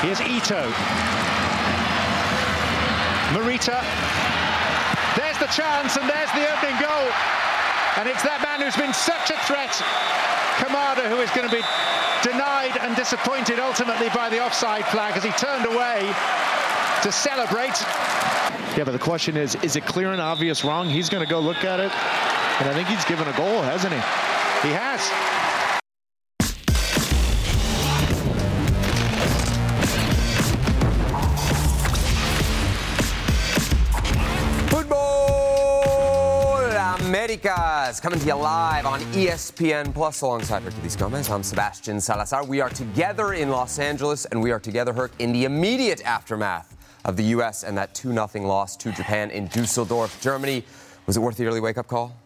Here's Ito. Morita. There's the chance, and there's the opening goal. And it's that man who's been such a threat, Kamada, who is going to be denied and disappointed ultimately by the offside flag as he turned away to celebrate. Yeah, but the question is, is it clear and obvious wrong? He's going to go look at it. And I think he's given a goal, hasn't he? He has. Coming to you live on ESPN Plus alongside Herculez Gomez. I'm Sebastian Salazar. We are together in Los Angeles and we are together, Herc, in the immediate aftermath of the U.S. and that 2 0 loss to Japan in Dusseldorf, Germany. Was it worth the early wake up call?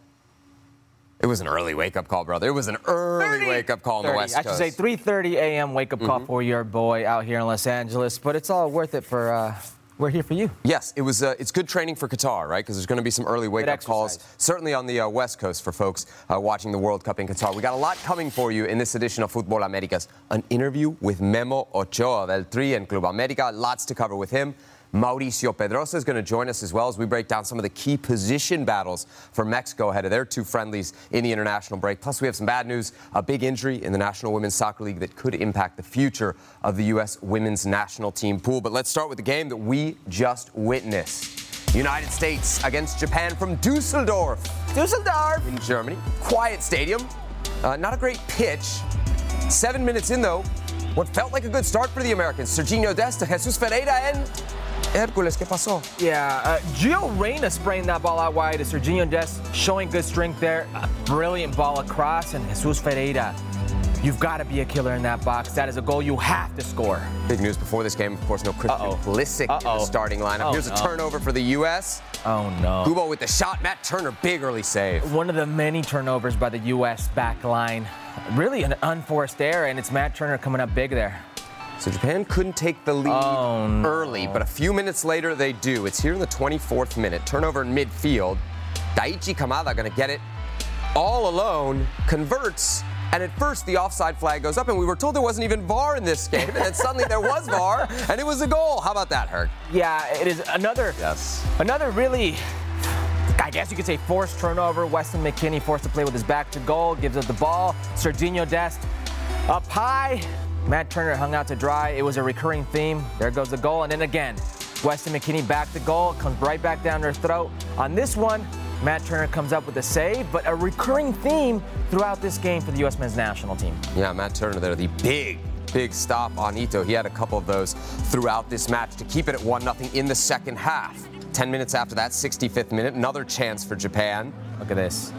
It was an early wake up call, brother. It was an early 30, wake up call on 30. the West Coast. I should say 3:30 a.m. wake up call mm-hmm. for your boy out here in Los Angeles, but it's all worth it for uh, we're here for you. Yes, it was. Uh, it's good training for Qatar, right? Because there's going to be some early wake-up calls, certainly on the uh, West Coast for folks uh, watching the World Cup in Qatar. We got a lot coming for you in this edition of Futbol Americas. An interview with Memo Ochoa del Tri and Club America. Lots to cover with him. Mauricio Pedroza is going to join us as well as we break down some of the key position battles for Mexico ahead of their two friendlies in the international break. Plus, we have some bad news a big injury in the National Women's Soccer League that could impact the future of the U.S. women's national team pool. But let's start with the game that we just witnessed. United States against Japan from Dusseldorf. Dusseldorf! In Germany. Quiet stadium. Uh, not a great pitch. Seven minutes in, though, what felt like a good start for the Americans. Serginho Desta, Jesus Ferreira, and Hércules, ¿qué pasó? Yeah, uh, Gio Reyna spraying that ball out wide Serginho Dest, showing good strength there. A brilliant ball across, and Jesus Ferreira. You've got to be a killer in that box. That is a goal you have to score. Big news before this game, of course, no Christian Uh-oh. Pulisic Uh-oh. in the starting lineup. Oh, Here's no. a turnover for the U.S. Oh, no. Kubo with the shot. Matt Turner, big early save. One of the many turnovers by the U.S. back line. Really an unforced error, and it's Matt Turner coming up big there. So Japan couldn't take the lead oh, no. early, but a few minutes later they do. It's here in the 24th minute. Turnover in midfield. Daichi Kamada going to get it all alone, converts, and at first the offside flag goes up, and we were told there wasn't even VAR in this game, and then suddenly there was VAR, and it was a goal. How about that, Herc? Yeah, it is another. Yes. Another really. I guess you could say forced turnover. Weston McKennie forced to play with his back to goal, gives us the ball. Serginho Dest up high, Matt Turner hung out to dry. It was a recurring theme. There goes the goal. And then again, Weston McKennie back to goal, comes right back down their throat. On this one, Matt Turner comes up with a save, but a recurring theme throughout this game for the U.S. men's national team. Yeah, Matt Turner there, the big, big stop on Ito. He had a couple of those throughout this match to keep it at 1 0 in the second half. 10 minutes after that, 65th minute, another chance for Japan. Look at this.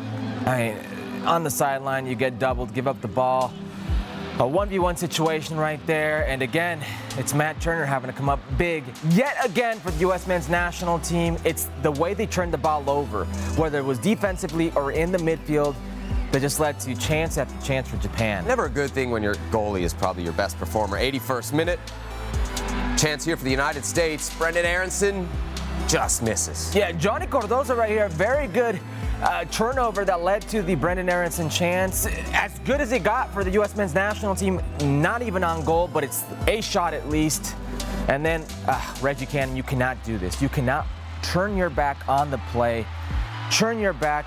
I mean, on the sideline, you get doubled, give up the ball a 1v1 situation right there. And again, it's Matt Turner having to come up big yet again for the U.S. men's national team. It's the way they turned the ball over, whether it was defensively or in the midfield. That just led to chance after chance for Japan. Never a good thing when your goalie is probably your best performer. 81st minute. Chance here for the United States. Brendan Aaronson just misses. Yeah, Johnny Cardoso right here. Very good uh, turnover that led to the Brendan Aaronson chance. As good as it got for the U.S. men's national team, not even on goal, but it's a shot at least. And then, uh, Reggie Cannon, you cannot do this. You cannot turn your back on the play, turn your back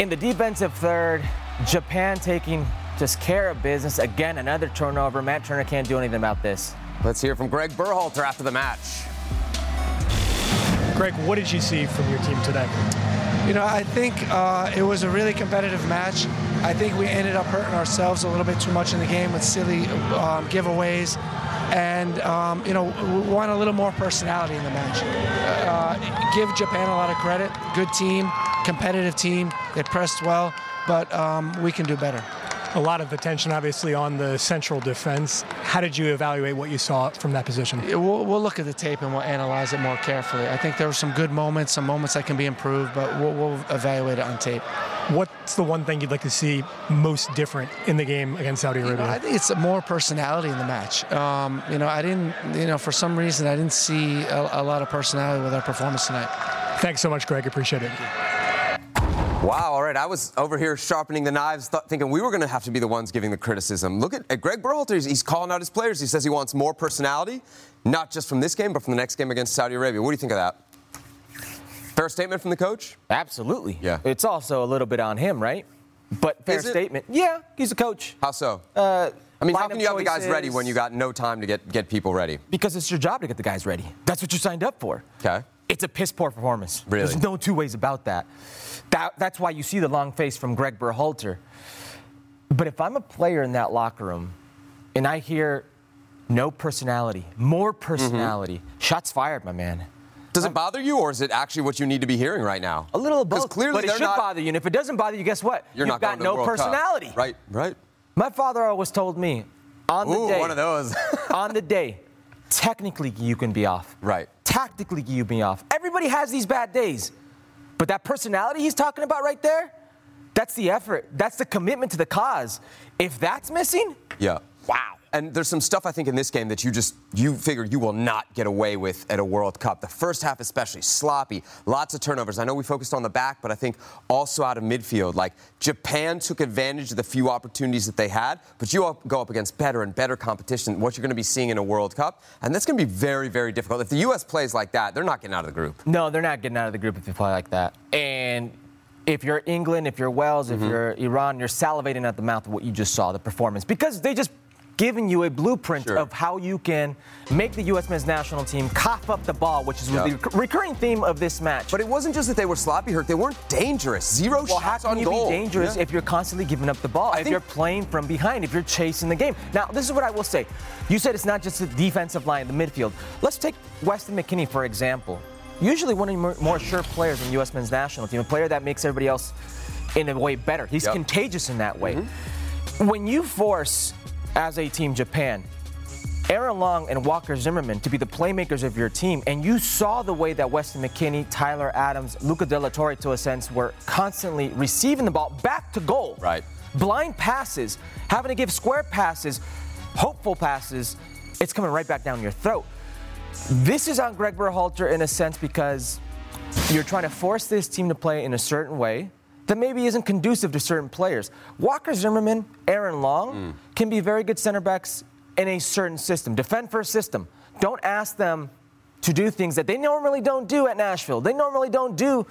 in the defensive third. Japan taking just care of business. Again, another turnover. Matt Turner can't do anything about this. Let's hear from Greg Berhalter after the match. Greg, what did you see from your team today? You know, I think uh, it was a really competitive match. I think we ended up hurting ourselves a little bit too much in the game with silly um, giveaways. And, um, you know, we want a little more personality in the match. Uh, give Japan a lot of credit. Good team, competitive team. They pressed well, but um, we can do better a lot of attention, obviously, on the central defense. How did you evaluate what you saw from that position? We'll, we'll look at the tape and we'll analyze it more carefully. I think there were some good moments, some moments that can be improved, but we'll, we'll evaluate it on tape. What's the one thing you'd like to see most different in the game against Saudi Arabia? You know, I think it's more personality in the match. Um, you know, I didn't, you know, for some reason, I didn't see a, a lot of personality with our performance tonight. Thanks so much, Greg. Appreciate it. Wow, all right. I was over here sharpening the knives, th- thinking we were going to have to be the ones giving the criticism. Look at, at Greg Berhalter. He's, he's, calling out his players. He says he wants more personality, not just from this game, but from the next game against Saudi Arabia. What do you think of that? Fair statement from the coach? Absolutely. Yeah. It's also a little bit on him, right? But fair statement. Yeah, he's a coach. How so? Uh, I mean, how can you have the guys ready when you got no time to get, get people ready? Because it's your job to get the guys ready. That's what you signed up for. Okay. It's a piss poor performance. Really? There's no two ways about that. that. That's why you see the long face from Greg Berhalter. But if I'm a player in that locker room and I hear no personality, more personality, mm-hmm. shots fired, my man. Does it bother you, or is it actually what you need to be hearing right now? A little of both. Clearly but it should not, bother you. And if it doesn't bother you, guess what? You're You've not got no personality. Cup. Right, right. My father always told me, on the Ooh, day, one of those. on the day, technically you can be off. Right. Tactically you can be off. Everybody has these bad days, but that personality he's talking about right there, that's the effort. That's the commitment to the cause. If that's missing, yeah. Wow. And there's some stuff I think in this game that you just you figure you will not get away with at a World Cup. The first half especially sloppy, lots of turnovers. I know we focused on the back, but I think also out of midfield. Like Japan took advantage of the few opportunities that they had, but you go up against better and better competition. What you're going to be seeing in a World Cup, and that's going to be very very difficult. If the U.S. plays like that, they're not getting out of the group. No, they're not getting out of the group if they play like that. And if you're England, if you're Wales, mm-hmm. if you're Iran, you're salivating at the mouth of what you just saw, the performance, because they just giving you a blueprint sure. of how you can make the U.S. men's national team cough up the ball, which is the recurring theme of this match. But it wasn't just that they were sloppy, hurt. They weren't dangerous. Zero well, shots how can on you goal. be dangerous yeah. if you're constantly giving up the ball? I if you're playing from behind, if you're chasing the game. Now, this is what I will say. You said it's not just the defensive line, the midfield. Let's take Weston McKennie for example. Usually one of the more sure players in the U.S. men's national team, a player that makes everybody else in a way better. He's yep. contagious in that way. Mm-hmm. When you force as a team Japan. Aaron Long and Walker Zimmerman to be the playmakers of your team, and you saw the way that Weston McKennie, Tyler Adams, Luca De La Torre, to a sense, were constantly receiving the ball back to goal. Right. Blind passes, having to give square passes, hopeful passes, it's coming right back down your throat. This is on Greg Berhalter in a sense because you're trying to force this team to play in a certain way that maybe isn't conducive to certain players. Walker Zimmerman, Aaron Long mm. can be very good center backs in a certain system. Defend first system. Don't ask them to do things that they normally don't do at Nashville. They normally don't do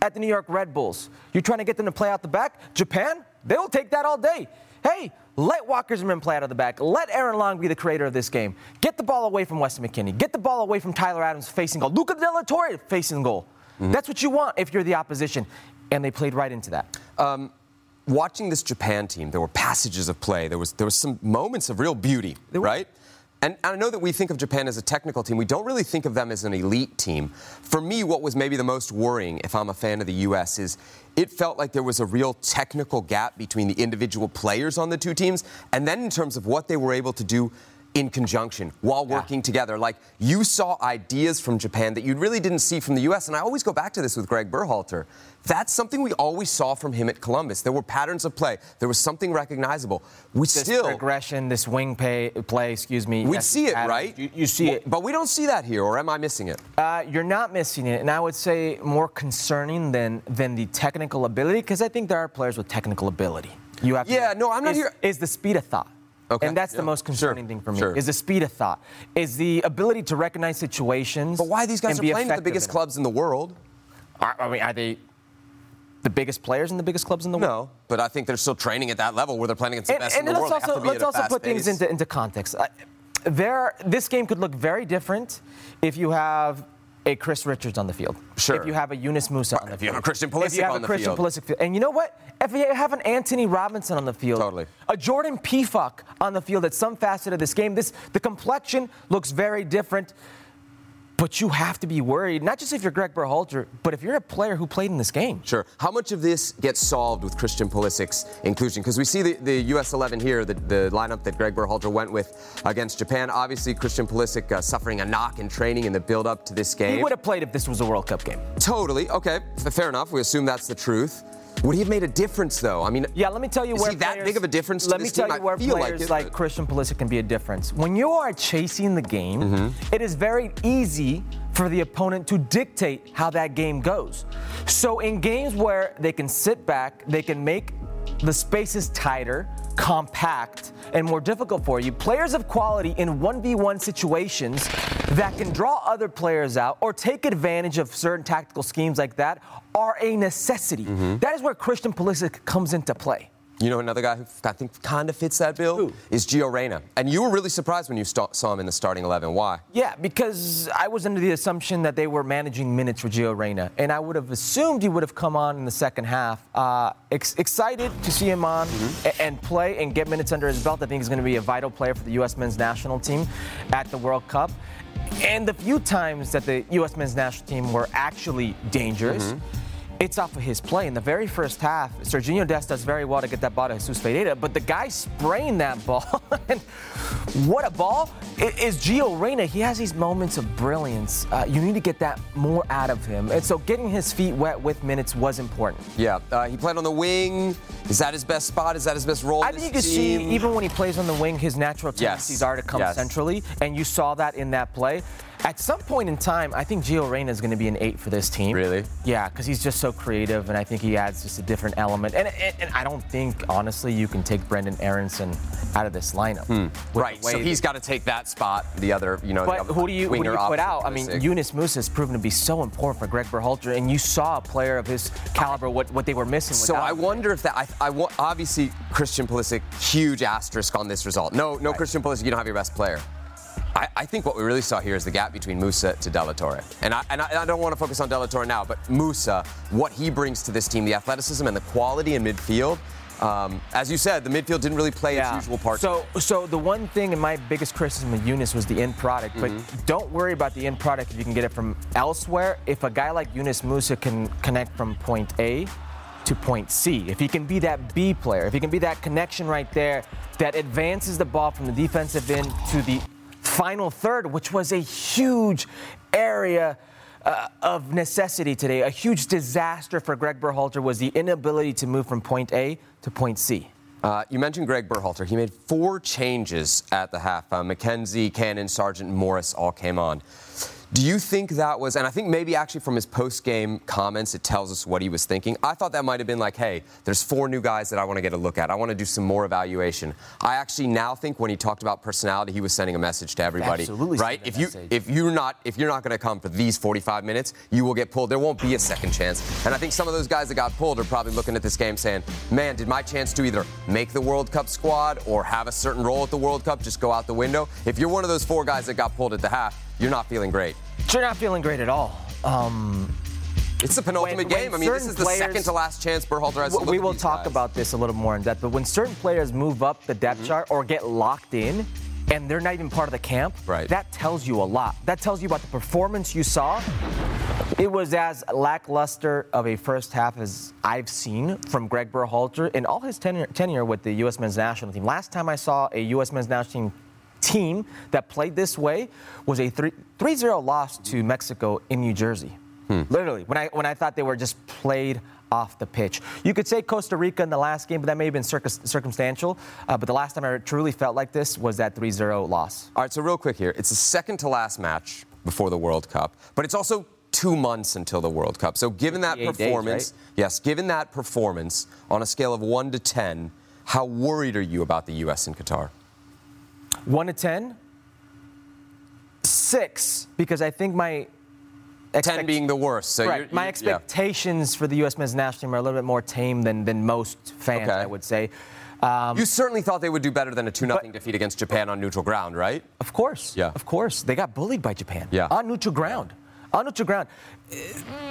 at the New York Red Bulls. You're trying to get them to play out the back. Japan, they will take that all day. Hey, let Walker Zimmerman play out of the back. Let Aaron Long be the creator of this game. Get the ball away from Weston McKennie. Get the ball away from Tyler Adams facing goal. Luca De La Torre facing goal. Mm-hmm. That's what you want if you're the opposition and they played right into that. Um, watching this Japan team, there were passages of play. There was there was some moments of real beauty, right? And I know that we think of Japan as a technical team. We don't really think of them as an elite team. For me, what was maybe the most worrying, if I'm a fan of the U.S., is it felt like there was a real technical gap between the individual players on the two teams, and then in terms of what they were able to do in conjunction while working yeah. together. Like you saw ideas from Japan that you really didn't see from the U.S. And I always go back to this with Greg Berhalter. That's something we always saw from him at Columbus. There were patterns of play. There was something recognizable. We this still progression, this wing pay, play. Excuse me. We see it, right? You, you see it, but we don't see that here. Or am I missing it? Uh, you're not missing it, and I would say more concerning than than the technical ability, because I think there are players with technical ability. You have. Yeah, to, no, I'm not is, here. Is the speed of thought. Okay. And that's yeah. the most concerning sure. thing for me. Sure. Is the speed of thought. Is the ability to recognize situations. But why these guys are playing at the biggest clubs in the world? I mean, are they the biggest players in the biggest clubs in the world? No, but I think they're still training at that level where they're playing against the and, best and in the let's world. Also, let's also put pace. things into, into context. Uh, there, this game could look very different if you have a Chris Richards on the field. Sure. If you have a Yunus Musah on the field. If you have a Christian Pulisic if you have on a the Christian field. Pulisic field. And you know what? If you have an Antonee Robinson on the field, totally. a Jordan Pefok on the field at some facet of this game, this the complexion looks very different. But you have to be worried, not just if you're Greg Berhalter, but if you're a player who played in this game. Sure. How much of this gets solved with Christian Pulisic's inclusion? Because we see the, the U.S. 11 here, the, the lineup that Greg Berhalter went with against Japan. Obviously, Christian Pulisic uh, suffering a knock in training in the build-up to this game. He would have played if this was a World Cup game. Totally. Okay. Fair enough. We assume that's the truth. Would he have made a difference, though? I mean, yeah. Let me tell you is where he that big of a difference? let me tell team? you where players like, like Christian Pulisic can be a difference. When you are chasing the game, mm-hmm. it is very easy for the opponent to dictate how that game goes. So in games where they can sit back, they can make the spaces tighter, compact, and more difficult for you, players of quality in 1v1 situations that can draw other players out or take advantage of certain tactical schemes like that are a necessity. Mm-hmm. That is where Christian Pulisic comes into play. You know another guy who I think kind of fits that bill is Gio Reyna, and you were really surprised when you st- saw him in the starting eleven. Why? Yeah, because I was under the assumption that they were managing minutes for Gio Reyna, and I would have assumed he would have come on in the second half. Uh, ex- excited to see him on mm-hmm. a- and play and get minutes under his belt. I think he's going to be a vital player for the U.S. men's national team at the World Cup. And the few times that the U.S. men's national team were actually dangerous. Mm-hmm it's off of his play. In the very first half, Sergiño Dest does very well to get that ball to Jesus Ferreira, but the guy spraying that ball, and what a ball, it is Gio Reyna. He has these moments of brilliance. Uh, you need to get that more out of him. And so getting his feet wet with minutes was important. Yeah, uh, he played on the wing. Is that his best spot? Is that his best role? I think you can see, even when he plays on the wing, his natural tendencies yes. are to come yes. centrally, and you saw that in that play. At some point in time, I think Gio Reyna is going to be an eight for this team. Really? Yeah, because he's just so creative, and I think he adds just a different element. And, and, and I don't think, honestly, you can take Brendan Aaronson out of this lineup. Hmm. Right. So he's got to take that spot. The other, you know. But who do you, who do you put out? I mean, Yunus Musah has proven to be so important for Greg Berhalter, and you saw a player of his caliber what, what they were missing. So I wonder if that. I, I obviously Christian Pulisic, huge asterisk on this result. No, no right. Christian Pulisic, you don't have your best player. I, I, think what we really saw here is the gap between Musah to De La Torre. And I, and I, I don't want to focus on De La Torre now, but Musah, what he brings to this team, the athleticism and the quality in midfield. Um, as you said, the midfield didn't really play yeah. its usual part. So, so the one thing, and my biggest criticism of Yunus was the end product. But mm-hmm. don't worry about the end product if you can get it from elsewhere. If a guy like Yunus Musah can connect from point A to point C, if he can be that B player, if he can be that connection right there that advances the ball from the defensive end to the final third, which was a huge area uh, of necessity today. A huge disaster for Greg Berhalter was the inability to move from point A to point C. Uh, you mentioned Greg Berhalter. He made four changes at the half. Uh, McKenzie, Cannon, Sargent Morris all came on. Do you think that was, and I think maybe actually from his post game comments, it tells us what he was thinking. I thought that might have been like, hey, there's four new guys that I want to get a look at. I want to do some more evaluation. I actually now think when he talked about personality, he was sending a message to everybody. Absolutely. Right? If you if you're not if you're not going to come for these 45 minutes, you will get pulled. There won't be a second chance. And I think some of those guys that got pulled are probably looking at this game saying, man, did my chance to either make the World Cup squad or have a certain role at the World Cup just go out the window? If you're one of those four guys that got pulled at the half, you're not feeling great. You're not feeling great at all. Um, it's the penultimate when, game. When I mean, this is the players, second to last chance Berhalter has. We will talk guys. about this a little more in depth. But when certain players move up the depth mm-hmm. chart or get locked in, and they're not even part of the camp, right. that tells you a lot. That tells you about the performance you saw. It was as lackluster of a first half as I've seen from Greg Berhalter in all his tenure, tenure with the U.S. men's national team. Last time I saw a U.S. men's national team team that played this way was a 3 0 loss to Mexico in New Jersey. Hmm. Literally, when I, when I thought they were just played off the pitch. You could say Costa Rica in the last game, but that may have been circumstantial. Uh, but the last time I truly felt like this was that 3 0 loss. All right, so real quick here. It's the second to last match before the World Cup, but it's also two months until the World Cup. So, given that performance, days, right? yes, given that performance on a scale of 1 to 10, how worried are you about the U.S. and Qatar? One to 10? Six, because I think my. Expect- 10 being the worst. So right. You're, you're, my expectations yeah. for the U.S. men's national team are a little bit more tame than, than most fans, okay. I would say. Um, you certainly thought they would do better than a 2 0 defeat against Japan on neutral ground, right? Of course. Yeah. Of course. They got bullied by Japan. Yeah. On neutral ground. On neutral ground.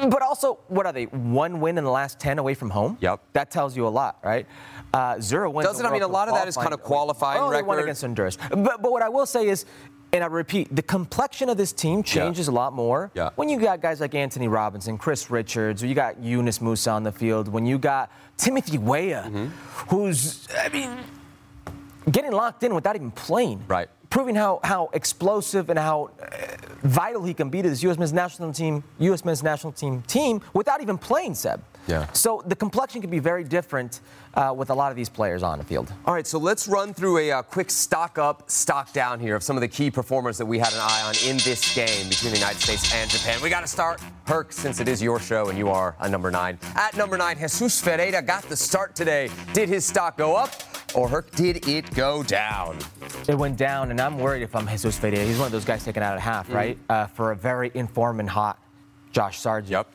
But also, what are they? One win in the last 10 away from home? Yep. That tells you a lot, right? Uh, zero wins. Doesn't I mean a lot of that is kind of qualifying oh, record. Won against Honduras. But, but what I will say is, and I repeat, the complexion of this team changes yeah. a lot more yeah. when you got guys like Antonee Robinson, Chris Richards, or you got Yunus Musah on the field, when you got Timothy Weah, mm-hmm. who's, I mean, getting locked in without even playing. Right. Proving how, how explosive and how uh, vital he can be to this U.S. men's national team, U.S. men's national team team without even playing, Seb. Yeah. So the complexion can be very different uh, with a lot of these players on the field. All right, so let's run through a uh, quick stock up, stock down here of some of the key performers that we had an eye on in this game between the United States and Japan. We got to start, Herc, since it is your show and you are a number nine. At number nine, Jesus Ferreira got the start today. Did his stock go up? Or did it go down? It went down, and I'm worried if I'm Jesus Ferreira. He's one of those guys taken out at half, Mm-hmm. right? Uh, for a very informed and hot Josh Sargent. Yep.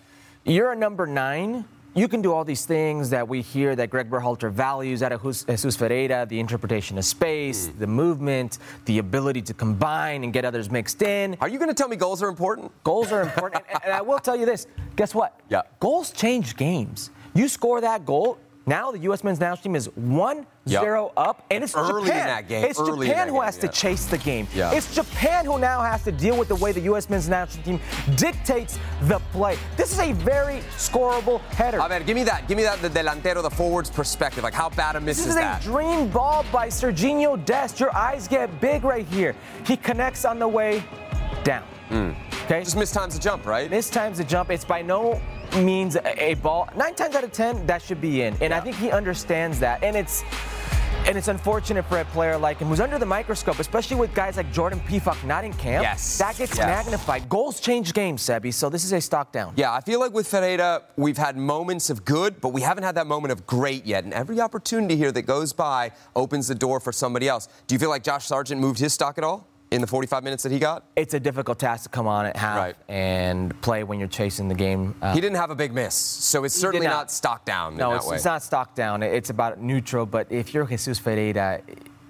You're a number nine. You can do all these things that we hear that Greg Berhalter values out of Jesus Ferreira, the interpretation of space, Mm. the movement, the ability to combine and get others mixed in. Are you going to tell me goals are important? Goals are important. and, and I will tell you this guess what? Yeah. Goals change games. You score that goal. Now the U.S. men's national team is 1 Yep. 0 up, and it's Early in Japan. that game, It's early Japan who game, has yeah. to chase the game. Yeah. It's Japan who now has to deal with the way the U.S. men's national team dictates the play. This is a very scoreable header. A ver, give me that. Give me that, the delantero, the forward's perspective. Like, how bad a miss is that? This is is a dream ball by Serginho Dest. Your eyes get big right here. He connects on the way down. Okay? Hmm. Just missed times to jump, right? This time's a jump. It's by no means a, a ball. Nine times out of ten, that should be in, and I think he understands that. And it's and it's unfortunate for a player like him who's under the microscope, especially with guys like Jordan Pefok not in camp. Yes. That gets Yes. magnified. Goals change games, Sebi. So this is a stock down. Yeah, I feel like with Ferreira, we've had moments of good, but we haven't had that moment of great yet. And every opportunity here that goes by opens the door for somebody else. Do you feel like Josh Sargent moved his stock at all in the 45 minutes that he got? It's a difficult task to come on at half Right. and play when you're chasing the game. Uh, He didn't have a big miss, so it's certainly not. not. stock down No, in it's, way. it's not stock down. It's about neutral. But if you're Jesus Ferreira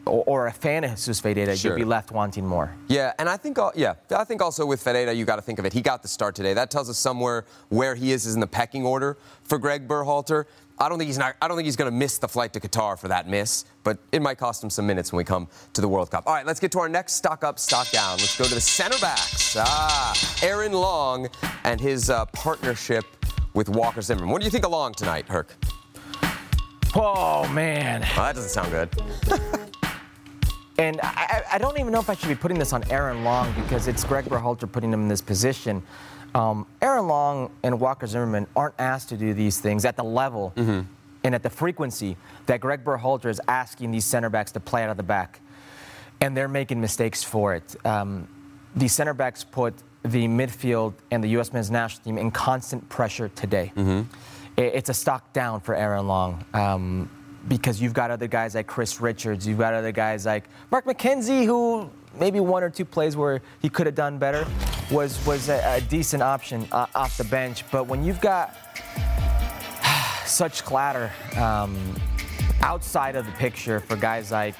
or, or a fan of Jesus Ferreira, Sure. you'll be left wanting more. Yeah, and I think, yeah, I think also with Ferreira, you got to think of it. He got the start today. That tells us somewhere where he is, is in the pecking order for Greg Berhalter. I don't think he's not. I don't think he's going to miss the flight to Qatar for that miss, but it might cost him some minutes when we come to the World Cup. All right, let's get to our next stock up, stock down. Let's go to the center backs. Ah, Aaron Long and his uh, partnership with Walker Zimmerman. What do you think of Long tonight, Herc? Oh man. Well, that doesn't sound good. And I, I I don't even know if I should be putting this on Aaron Long because it's Greg Berhalter putting him in this position. Um, Aaron Long and Walker Zimmerman aren't asked to do these things at the level and at the frequency that Greg Berhalter is asking these center backs to play out of the back. And they're making mistakes for it. Um, these center backs put the midfield and the U.S. men's national team in constant pressure today. I- It's a stock down for Aaron Long. Um, because you've got other guys like Chris Richards, you've got other guys like Mark McKenzie, who maybe one or two plays where he could have done better was was a, a decent option uh, off the bench. But when you've got such clatter um, outside of the picture for guys like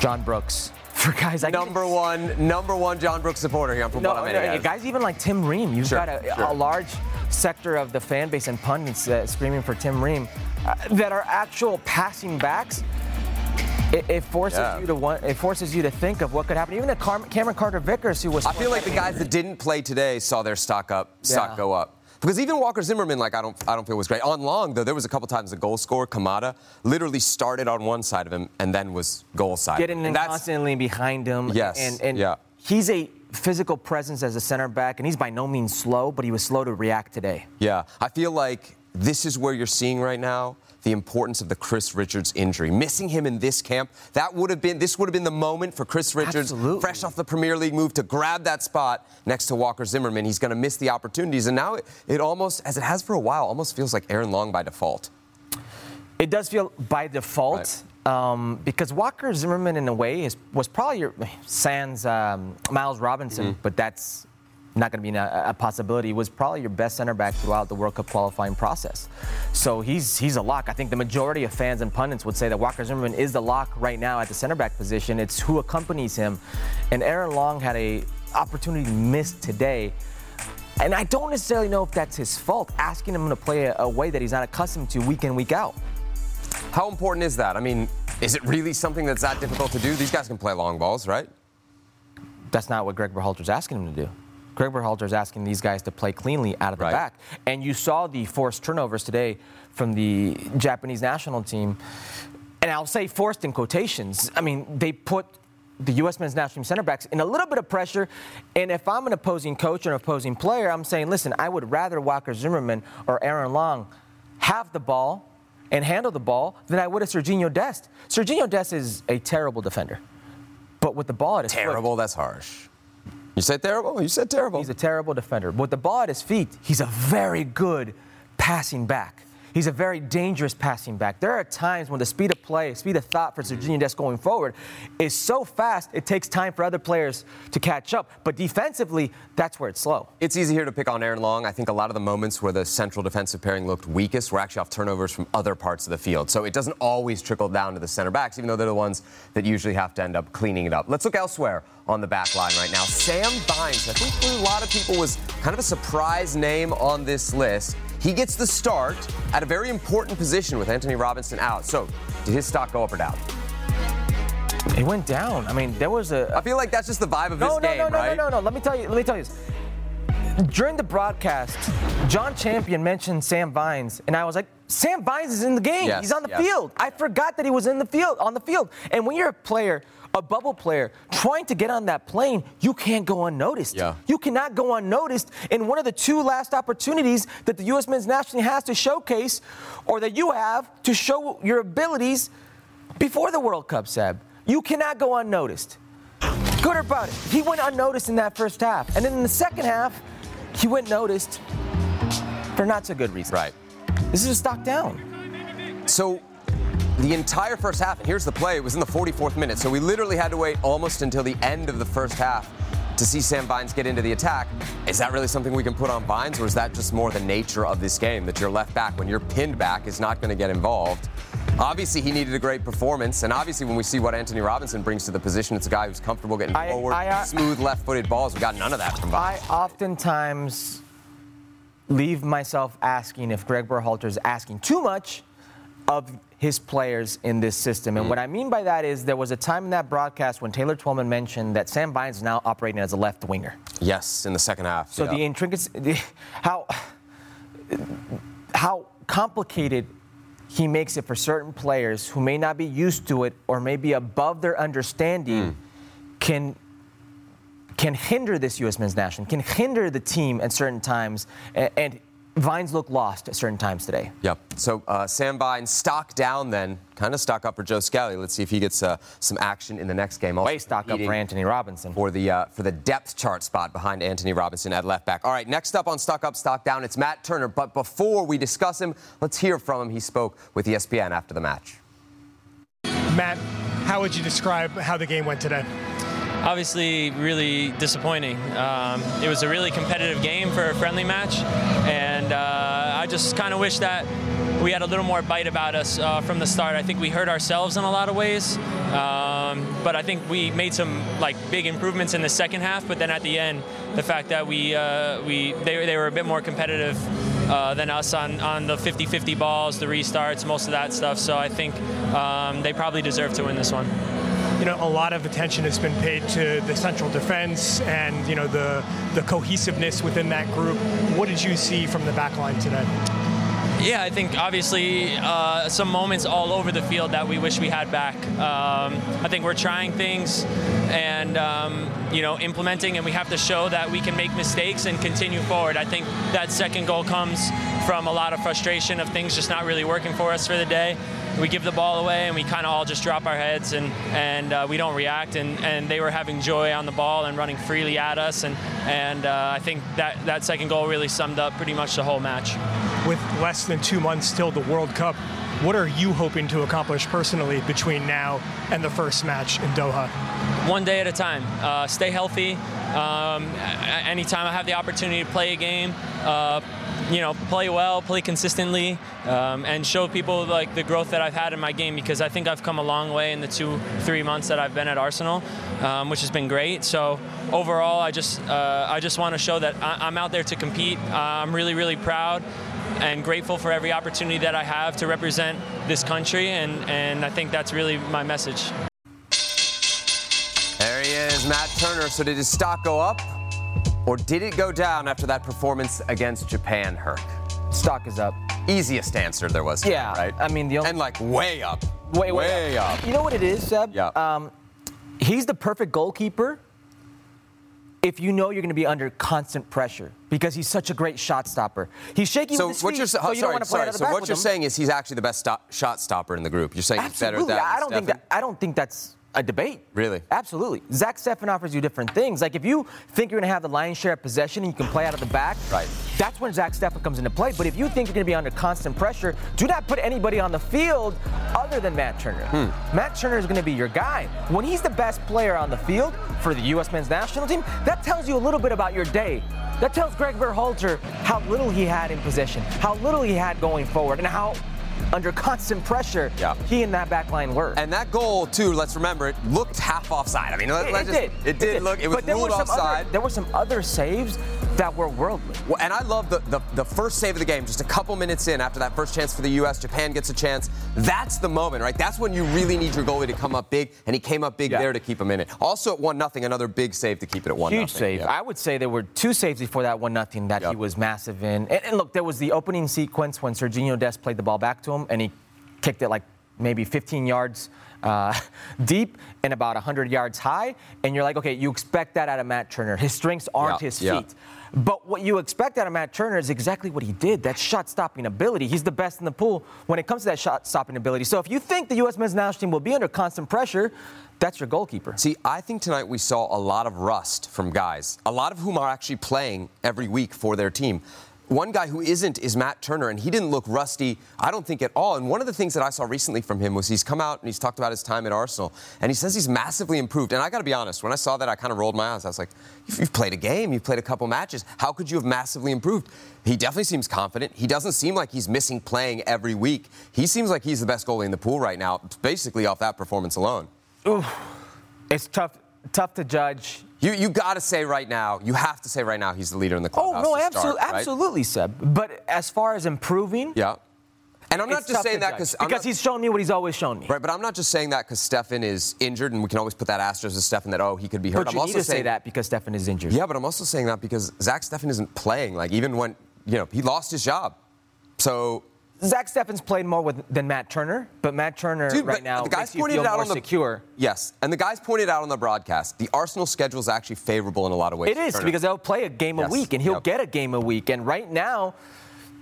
John Brooks, for guys like number one, number one John Brooks supporter here on Football no, no, guys even like Tim Ream. You've Sure, got a, sure. a large sector of the fan base and pundits uh, screaming for Tim Ream uh, that are actual passing backs. It, it forces Yeah. you to want, it forces you to think of what could happen. Even a Car- Cameron Carter Vickers, who was I feel like the guys that didn't play today saw their stock up, stock Yeah. go up. Because even Walker Zimmerman, like I don't, I don't feel was great. On long though, there was a couple times the goal scorer Kamada literally started on one side of him and then was goal side. getting in constantly behind him. Yes, And, and yeah. he's a physical presence as a center back, and he's by no means slow, but he was slow to react today. yeah. I feel like this is where you're seeing right now the importance of the Chris Richards injury. Missing him in this camp, that would have been this would have been the moment for Chris Richards, Absolutely. fresh off the Premier League move, to grab that spot next to Walker Zimmerman. He's going to miss the opportunities, and now it, it almost, as it has for a while, almost feels like Aaron Long by default. It does feel by default um, because Walker Zimmerman, in a way, is, was probably your sans um, Miles Robinson, Mm-hmm. but that's not going to be a, a possibility. Was probably your best center back throughout the World Cup qualifying process. So he's he's a lock. I think the majority of fans and pundits would say that Walker Zimmerman is the lock right now at the center back position. It's who accompanies him, and Aaron Long had a opportunity missed today. And I don't necessarily know if that's his fault, asking him to play a, a way that he's not accustomed to week in, week out. How important is that? I mean, is it really something that's that difficult to do? These guys can play long balls, right? that's not what Greg Berhalter's asking him to do. Greg is asking these guys to play cleanly out of the Right. back. And you saw the forced turnovers today from the Japanese national team. And I'll say forced in quotations. I mean, they put the U.S. men's national team center backs in a little bit of pressure. And if I'm an opposing coach or an opposing player, I'm saying, listen, I would rather Walker Zimmerman or Aaron Long have the ball and handle the ball than I would a Serginho Dest. Serginho Dest is a terrible defender. But with the ball at his terrible, foot, that's harsh. You said terrible? You said terrible. He's a terrible defender. With the ball at his feet, he's a very good passing back. He's a very dangerous passing back. There are times when the speed of play, speed of thought for Serginho Dest going forward is so fast, it takes time for other players to catch up. But defensively, that's where it's slow. It's easy here to pick on Aaron Long. I think a lot of the moments where the central defensive pairing looked weakest were actually off turnovers from other parts of the field. So it doesn't always trickle down to the center backs, even though they're the ones that usually have to end up cleaning it up. Let's look elsewhere on the back line right now. Sam Vines, I think for a lot of people was kind of a surprise name on this list. He gets the start at a very important position with Antonee Robinson out. So, did his stock go up or down? It went down. I mean, there was a. I feel like that's just the vibe of no, this no, game, no, no, right? No, no, no, no. Let me tell you. Let me tell you this. During the broadcast, Jon Champion mentioned Sam Vines, and I was like, Sam Vines is in the game. Yes, He's on the yes. field. I forgot that he was in the field, on the field. And when you're a player, a bubble player, trying to get on that plane, you can't go unnoticed. Yeah. You cannot go unnoticed in one of the two last opportunities that the U.S. men's national team has to showcase, or that you have to show your abilities before the World Cup, Seb. You cannot go unnoticed. Good or bad, he went unnoticed in that first half. And then in the second half, he went noticed for not so good reasons. Right. This is a stock down. So the entire first half, and here's the play, it was in the 44th minute. So we literally had to wait almost until the end of the first half to see Sam Vines get into the attack. Is that really something we can put on Vines, or is that just more the nature of this game that your left back, when you're pinned back, is not going to get involved? Obviously, he needed a great performance, and obviously, when we see what Antonee Robinson brings to the position, it's a guy who's comfortable getting I- forward, I, uh, smooth left-footed balls. We got none of that from Vines. I oftentimes leave myself asking if Greg Berhalter is asking too much of his players in this system. And mm. what I mean by that is there was a time in that broadcast when Taylor Twellman mentioned that Sam Vines is now operating as a left winger. yes, in the second half. So yeah. the intricacy, the, how how complicated he makes it for certain players who may not be used to it or may be above their understanding mm. can can hinder this U.S. men's national, can hinder the team at certain times, and, and Vines look lost at certain times today. Yep. So uh, Sam Vines stock down then, kind of stock up for Joe Scally. Let's see if he gets uh, some action in the next game. Also Way stock up for Antonee Robinson. for the uh, for the depth chart spot behind Antonee Robinson at left back. All right, next up on stock up, stock down, it's Matt Turner. But before we discuss him, let's hear from him. He spoke with ESPN after the match. Matt, how would you describe how the game went today? Obviously really disappointing. Um, it was a really competitive game for a friendly match, and uh, I just kind of wish that we had a little more bite about us uh, from the start. I think we hurt ourselves in a lot of ways, um, but I think we made some like big improvements in the second half. But then at the end, the fact that we uh, we they, they were a bit more competitive. Uh, than us on, on the 50-50 balls, the restarts, most of that stuff. So I think um, they probably deserve to win this one. You know, a lot of attention has been paid to the central defense and you know the the cohesiveness within that group. What did you see from the back line today? Yeah, I think obviously uh, some moments all over the field that we wish we had back. Um, I think we're trying things and um, you know implementing, and we have to show that we can make mistakes and continue forward. I think that second goal comes from a lot of frustration of things just not really working for us for the day. We give the ball away and we kind of all just drop our heads and and uh, we don't react. And, and they were having joy on the ball and running freely at us. And and uh, I think that that second goal really summed up pretty much the whole match. With less than two months till the World Cup, what are you hoping to accomplish personally between now and the first match in Doha? one day at a time. Uh, stay healthy. Um, anytime I have the opportunity to play a game, uh, you know, play well, play consistently, um, and show people like the growth that I've had in my game because I think I've come a long way in the two, three months that I've been at Arsenal, um, which has been great. So overall, I just, uh, I just want to show that I- I'm out there to compete. Uh, I'm really, really proud and grateful for every opportunity that I have to represent this country, and, and I think that's really my message. There he is, Matt Turner. So did his stock go up, or did it go down after that performance against Japan, Herc? Stock is up. Easiest answer there was. Yeah, right. I mean, the only- and like way up. Way, way up. You know what it is, Seb? Yeah. Um, he's the perfect goalkeeper if you know you're going to be under constant pressure because he's such a great shot stopper. He's shaking So with his what feet, you're, so you don't sorry, want to play sorry. out of the So what you're him. saying is he's actually the best stop, shot stopper in the group. You're saying he's better than I don't think that. I don't think that's a debate. Really? Absolutely. Zach Steffen offers you different things. Like if you think you're going to have the lion's share of possession and you can play out of the back, Right. That's when Zach Steffen comes into play. But if you think you're going to be under constant pressure, do not put anybody on the field other than Matt Turner. Hmm. Matt Turner is going to be your guy. When he's the best player on the field for the U.S. men's national team, that tells you a little bit about your day. That tells Greg Berhalter how little he had in possession, how little he had going forward, and how under constant pressure Yeah. he and that back line were. And that goal, too, let's remember, it looked half offside. I mean, let, It, let's it just- did. It did look, it was ruled offside. Other, there were some other saves that were worldly. Well, and I love the, the, the first save of the game, just a couple minutes in after that first chance for the U.S. Japan gets a chance. That's the moment, right? That's when you really need your goalie to come up big, and he came up big Yeah. there to keep him in it. Also at 1 0, another big save to keep it at 1 Huge save. Yeah. I would say there were two saves before that one nothing that Yep. he was massive in. And, and look, there was the opening sequence when Serginho Dest played the ball back to him and he kicked it like maybe 15 yards uh, deep and about 100 yards high. And you're like, okay, you expect that out of Matt Turner. His strengths aren't Yeah, his yeah. feet. But what you expect out of Matt Turner is exactly what he did. That shot stopping ability. He's the best in the pool when it comes to that shot stopping ability. So if you think the U.S. men's national team will be under constant pressure, that's your goalkeeper. See, I think tonight we saw a lot of rust from guys, a lot of whom are actually playing every week for their team. One guy who isn't is Matt Turner, and he didn't look rusty, I don't think, at all. And one of the things that I saw recently from him was he's come out and he's talked about his time at Arsenal, and he says he's massively improved. And I got to be honest, when I saw that, I kind of rolled my eyes. I was like, "You've- played a game, you've played a couple matches. How could you have massively improved? He definitely seems confident. He doesn't seem like he's missing playing every week. He seems like he's the best goalie in the pool right now, basically off that performance alone. It's tough, tough to judge. You you got to say right now, you have to say right now, he's the leader in the clubhouse. Oh no, absolutely, start, right? absolutely, Seb. But as far as improving, Yeah. And I'm not just saying that because because he's shown me what he's always shown me. right, but I'm not just saying that because Steffen is injured, and we can always put that asterisk to Steffen that oh he could be hurt. But I'm also to saying say that because Steffen is injured. Yeah, but I'm also saying that because Zach Steffen isn't playing. Like even when you know he lost his job, so Zach Steffen's played more with, than Matt Turner, but Matt Turner Dude, right now the guys makes you pointed out more on the secure. Yes, and the guys pointed out on the broadcast the Arsenal schedule is actually favorable in a lot of ways. It is Turner. because they'll play a game Yes, a week, and he'll yep. get a game a week. And right now,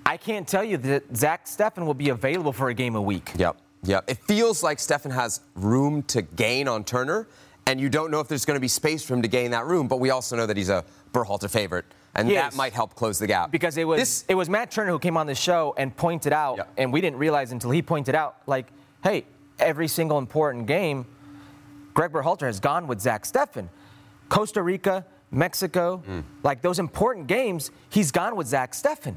I can't tell you that Zach Steffen will be available for a game a week. Yep. Yep. It feels like Steffen has room to gain on Turner, and you don't know if there's going to be space for him to gain that room. But we also know that he's a Berhalter favorite, and He that might help close the gap. because it was This- it was Matt Turner who came on the show and pointed out, Yeah. and we didn't realize until he pointed out, like, hey, every single important game, Greg Berhalter has gone with Zach Steffen. Costa Rica, Mexico, Mm. like those important games, he's gone with Zach Steffen.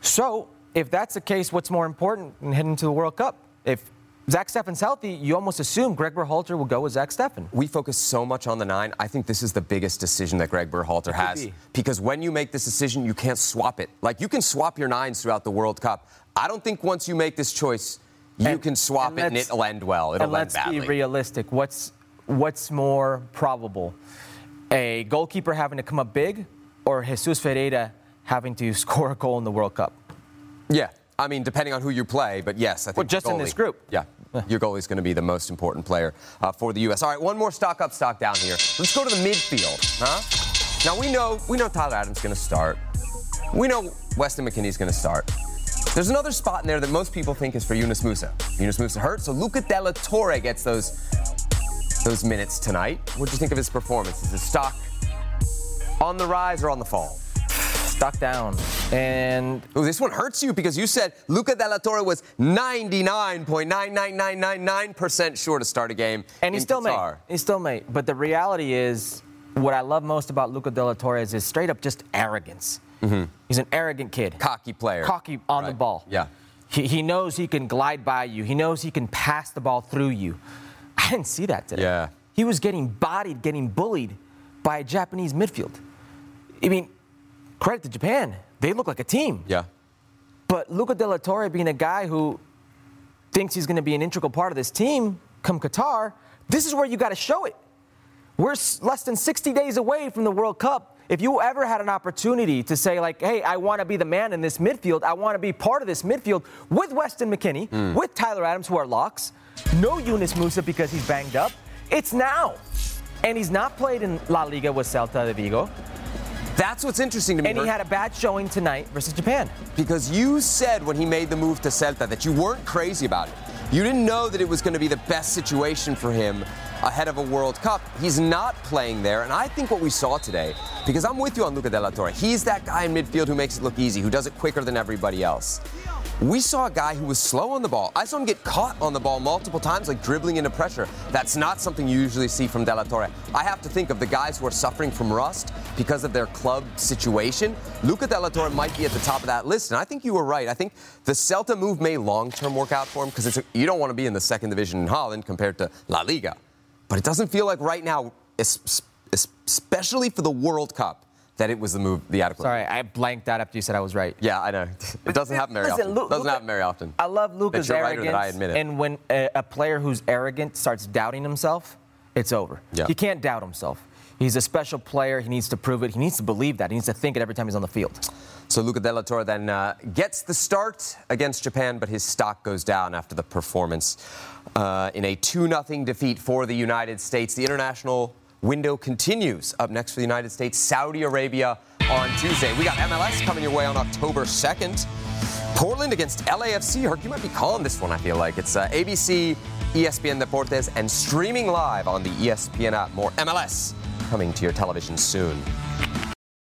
So if that's the case, what's more important in heading to the World Cup? If Zach Steffen's healthy, you almost assume Greg Berhalter will go with Zach Steffen. we focus so much on the nine. I think this is the biggest decision that Greg Berhalter has. be. Because when you make this decision, you can't swap it. Like you can swap your nines throughout the World Cup. I don't think once you make this choice, you And- can swap and it and it'll end well. It'll and let's badly. be realistic. What's what's more probable? A goalkeeper having to come up big or Jesus Ferreira having to score a goal in the World Cup? Yeah, I mean, depending on who you play, but yes, I think Well, just in this group. Yeah, your goalie's going to be the most important player uh, for the U.S. All right, one more stock up, stock down here. Let's go to the midfield, huh? Now we know we know Tyler Adams going to start. We know Weston McKennie's going to start. There's another spot in there that most people think is for Yunus Musah. Yunus Musah hurt, so Luca De La Torre gets those those minutes tonight. What do you think of his performance? Is his stock on the rise or on the fall? Stuck down. And Ooh, this one hurts you because you said Luca De La Torre was 99.99999% sure to start a game. and he still may. Qatar. He still may. But the reality is, what I love most about Luca De La Torre is his straight up just arrogance. Mm-hmm. He's an arrogant kid. Cocky player. Cocky on the ball. Yeah. He, he knows he can glide by you. He knows he can pass the ball through you. I didn't see that today. Yeah. He was getting bodied, getting bullied by a Japanese midfield. I mean, credit to Japan. They look like a team. Yeah. But Luca De La Torre being a guy who thinks he's going to be an integral part of this team come Qatar, this is where you got to show it. We're less than 60 days away from the World Cup. If you ever had an opportunity to say, like, hey, I want to be the man in this midfield, I want to be part of this midfield with Weston McKennie, Hmm. with Tyler Adams, who are locks, no Yunus Musah because he's banged up, it's now. And he's not played in La Liga with Celta de Vigo. That's what's interesting to me. And he had a bad showing tonight versus Japan. Because you said when he made the move to Celta that you weren't crazy about it. You didn't know that it was going to be the best situation for him ahead of a World Cup. He's not playing there, and I think what we saw today, because I'm with you on Luca de la Torre, he's that guy in midfield who makes it look easy, who does it quicker than everybody else. We saw a guy who was slow on the ball. I saw him get caught on the ball multiple times, like dribbling into pressure. That's not something you usually see from De La Torre. I have to think of the guys who are suffering from rust because of their club situation. Luca De La Torre might be at the top of that list, and I think you were right. I think the Celta move may long-term work out for him because you don't want to be in the second division in Holland compared to La Liga. But it doesn't feel like right now, especially for the World Cup, that it was the move, the adequate. Sorry, I blanked out after you said I was right. Yeah, I know. It doesn't happen very Listen, often. Lu- doesn't Luca, happen very often. I love Luca's arrogance. I admit it. And when a, a, player who's arrogant starts doubting himself, it's over. Yeah. He can't doubt himself. He's a special player. He needs to prove it. He needs to believe that. He needs to think it every time he's on the field. So Luca De La Torre then uh, gets the start against Japan, but his stock goes down after the performance uh, in a 2 0 defeat for the United States. The international window continues. Up next for the United States, Saudi Arabia on Tuesday. We got MLS coming your way on October 2nd. Portland against LAFC. Herc, you might be calling this one, I feel like. It's uh, ABC, ESPN Deportes, and streaming live on the ESPN app. More MLS coming to your television soon.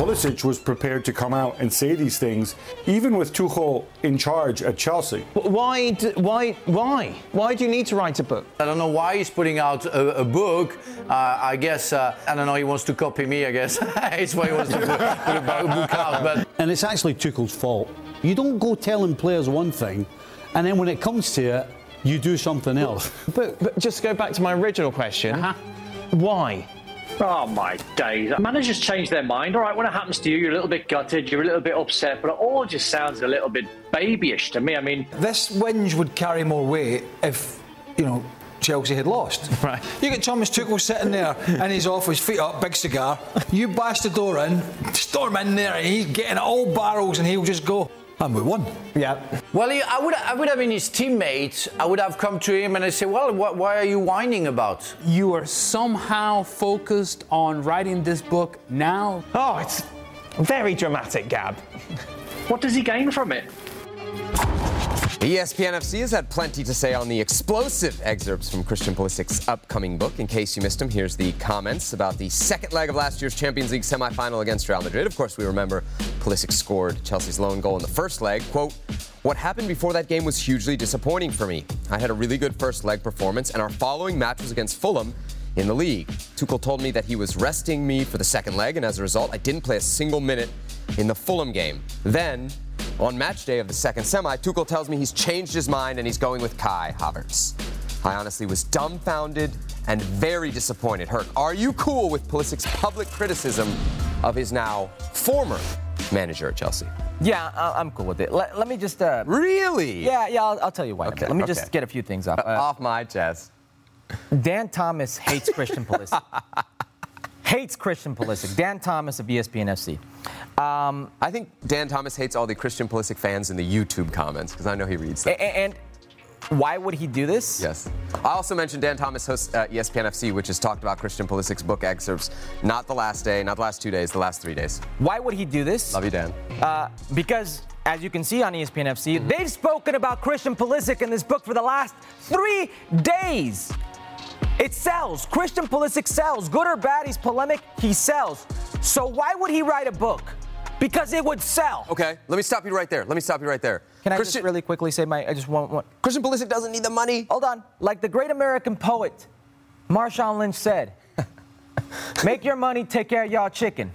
Pulisic was prepared to come out and say these things, even with Tuchel in charge at Chelsea. Why? Why? Why? Why do you need to write a book? I don't know why he's putting out a, a book. Uh, I guess uh, I don't know. He wants to copy me. I guess it's why he wants to put, put a book out. But and it's actually Tuchel's fault. You don't go telling players one thing, and then when it comes to it, you do something else. But, but just go back to my original question. Uh-huh. Why? Oh my days. Managers change their mind. All right, when it happens to you, you're a little bit gutted, you're a little bit upset, but it all just sounds a little bit babyish to me. I mean, this whinge would carry more weight if, you know, Chelsea had lost. Right. You get Thomas Tuchel sitting there in his office, feet up, big cigar. You bash the door in, storm in there, and he's getting all barrels, and he'll just go. And we won. Yeah. Well, I would, I would have been his teammate. I would have come to him and I say, "Well, what, why are you whining about?" You are somehow focused on writing this book now. Oh, it's very dramatic, Gab. what does he gain from it? ESPN FC has had plenty to say on the explosive excerpts from Christian Pulisic's upcoming book. In case you missed them, here's the comments about the second leg of last year's Champions League semifinal against Real Madrid. Of course, we remember Pulisic scored Chelsea's lone goal in the first leg. Quote, what happened before that game was hugely disappointing for me. I had a really good first leg performance, and our following match was against Fulham in the league. Tuchel told me that he was resting me for the second leg, and as a result, I didn't play a single minute in the Fulham game. Then, on match day of the second semi, Tuchel tells me he's changed his mind and he's going with Kai Havertz. I honestly was dumbfounded and very disappointed. Herc, are you cool with Pulisic's public criticism of his now former manager at Chelsea? Yeah, I'm cool with it. Let, let me just. Uh, really? Yeah, yeah. I'll, I'll tell you why. Okay, let me okay. just get a few things off. Uh, off my chest. Dan Thomas hates Christian Pulisic. hates Christian Pulisic. Dan Thomas of ESPN FC. Um, I think Dan Thomas hates all the Christian Pulisic fans in the YouTube comments because I know he reads them. And, and Why would he do this? Yes. I also mentioned Dan Thomas hosts uh, ESPN FC, which has talked about Christian Pulisic's book excerpts. Not the last day, not the last two days, the last three days. Why would he do this? Love you, Dan. Uh, because, as you can see on ESPN FC, mm-hmm. they've spoken about Christian Pulisic in this book for the last three days. It sells. Christian Pulisic sells. Good or bad, he's polemic, he sells. So why would he write a book? Because it would sell. Okay, let me stop you right there. Let me stop you right there. Can I Christian, just really quickly say my? I just want, want. Christian Pulisic doesn't need the money. Hold on. Like the great American poet, Marshawn Lynch said, "Make your money, take care of y'all chicken."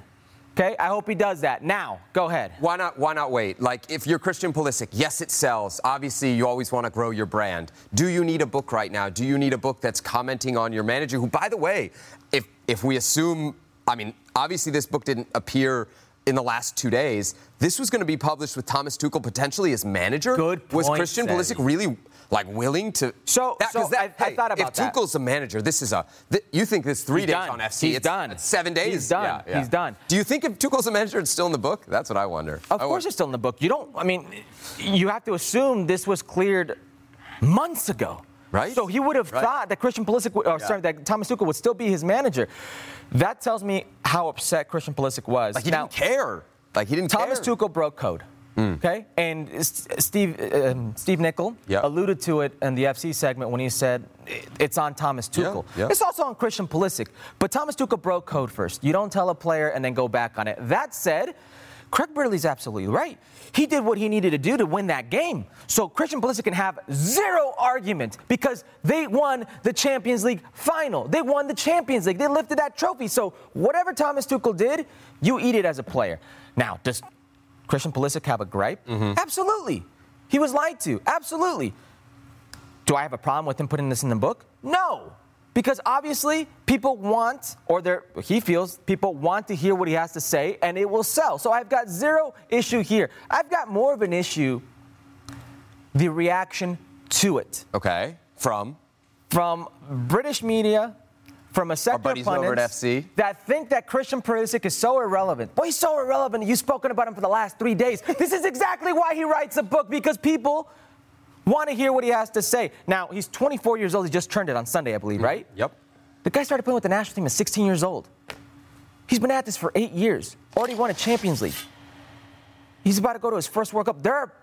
Okay, I hope he does that. Now, go ahead. Why not? Why not wait? Like, if you're Christian Pulisic, yes, it sells. Obviously, you always want to grow your brand. Do you need a book right now? Do you need a book that's commenting on your manager? Who, by the way, if if we assume, I mean, obviously this book didn't appear in the last two days. This was going to be published with Thomas Tuchel potentially as manager. Good Was Christian Pulisic really like willing to? So, that, so that, I, hey, I thought about if that. If Tuchel's a manager, this is a. Th- you think this three He's days done. on FC? He's it's, done. It's seven days. He's done. Yeah, yeah. He's done. Do you think if Tuchel's a manager, it's still in the book? That's what I wonder. Of I course, it's still in the book. You don't. I mean, you have to assume this was cleared months ago. Right. So he would have Right. thought that Christian Pulisic, would- or Yeah. sorry, that Thomas Tuchel would still be his manager. That tells me how upset Christian Pulisic was. Like he now, didn't care. Like he didn't Thomas care. Tuchel broke code. Okay, and S- Steve um, Steve Nicol Yeah. alluded to it in the FC segment when he said it's on Thomas Tuchel. yeah. It's also on Christian Pulisic, but Thomas Tuchel broke code first. You don't tell a player and then go back on it. That said, Craig Burley's absolutely right. He did what he needed to do to win that game. So Christian Pulisic can have zero argument because they won the Champions League final. They won the Champions League. They lifted that trophy. So whatever Thomas Tuchel did, you eat it as a player. Now, does Christian Pulisic have a gripe? Mm-hmm. Absolutely. He was lied to. Absolutely. Do I have a problem with him putting this in the book? No. Because obviously people want, or he feels people want to hear what he has to say, and it will sell. So I've got zero issue here. I've got more of an issue the reaction to it. Okay. From From British media, from a sector of buddies over at pundits FC. that think that Christian Pulisic is so irrelevant. Boy, he's so irrelevant. You've spoken about him for the last three days. This is exactly why he writes a book because people want to hear what he has to say. Now, he's 24 years old. He just turned it on Sunday, I believe, mm-hmm. right? Yep. The guy started playing with the national team at 16 years old. He's been at this for eight years. Already won a Champions League. He's about to go to his first World Cup. There are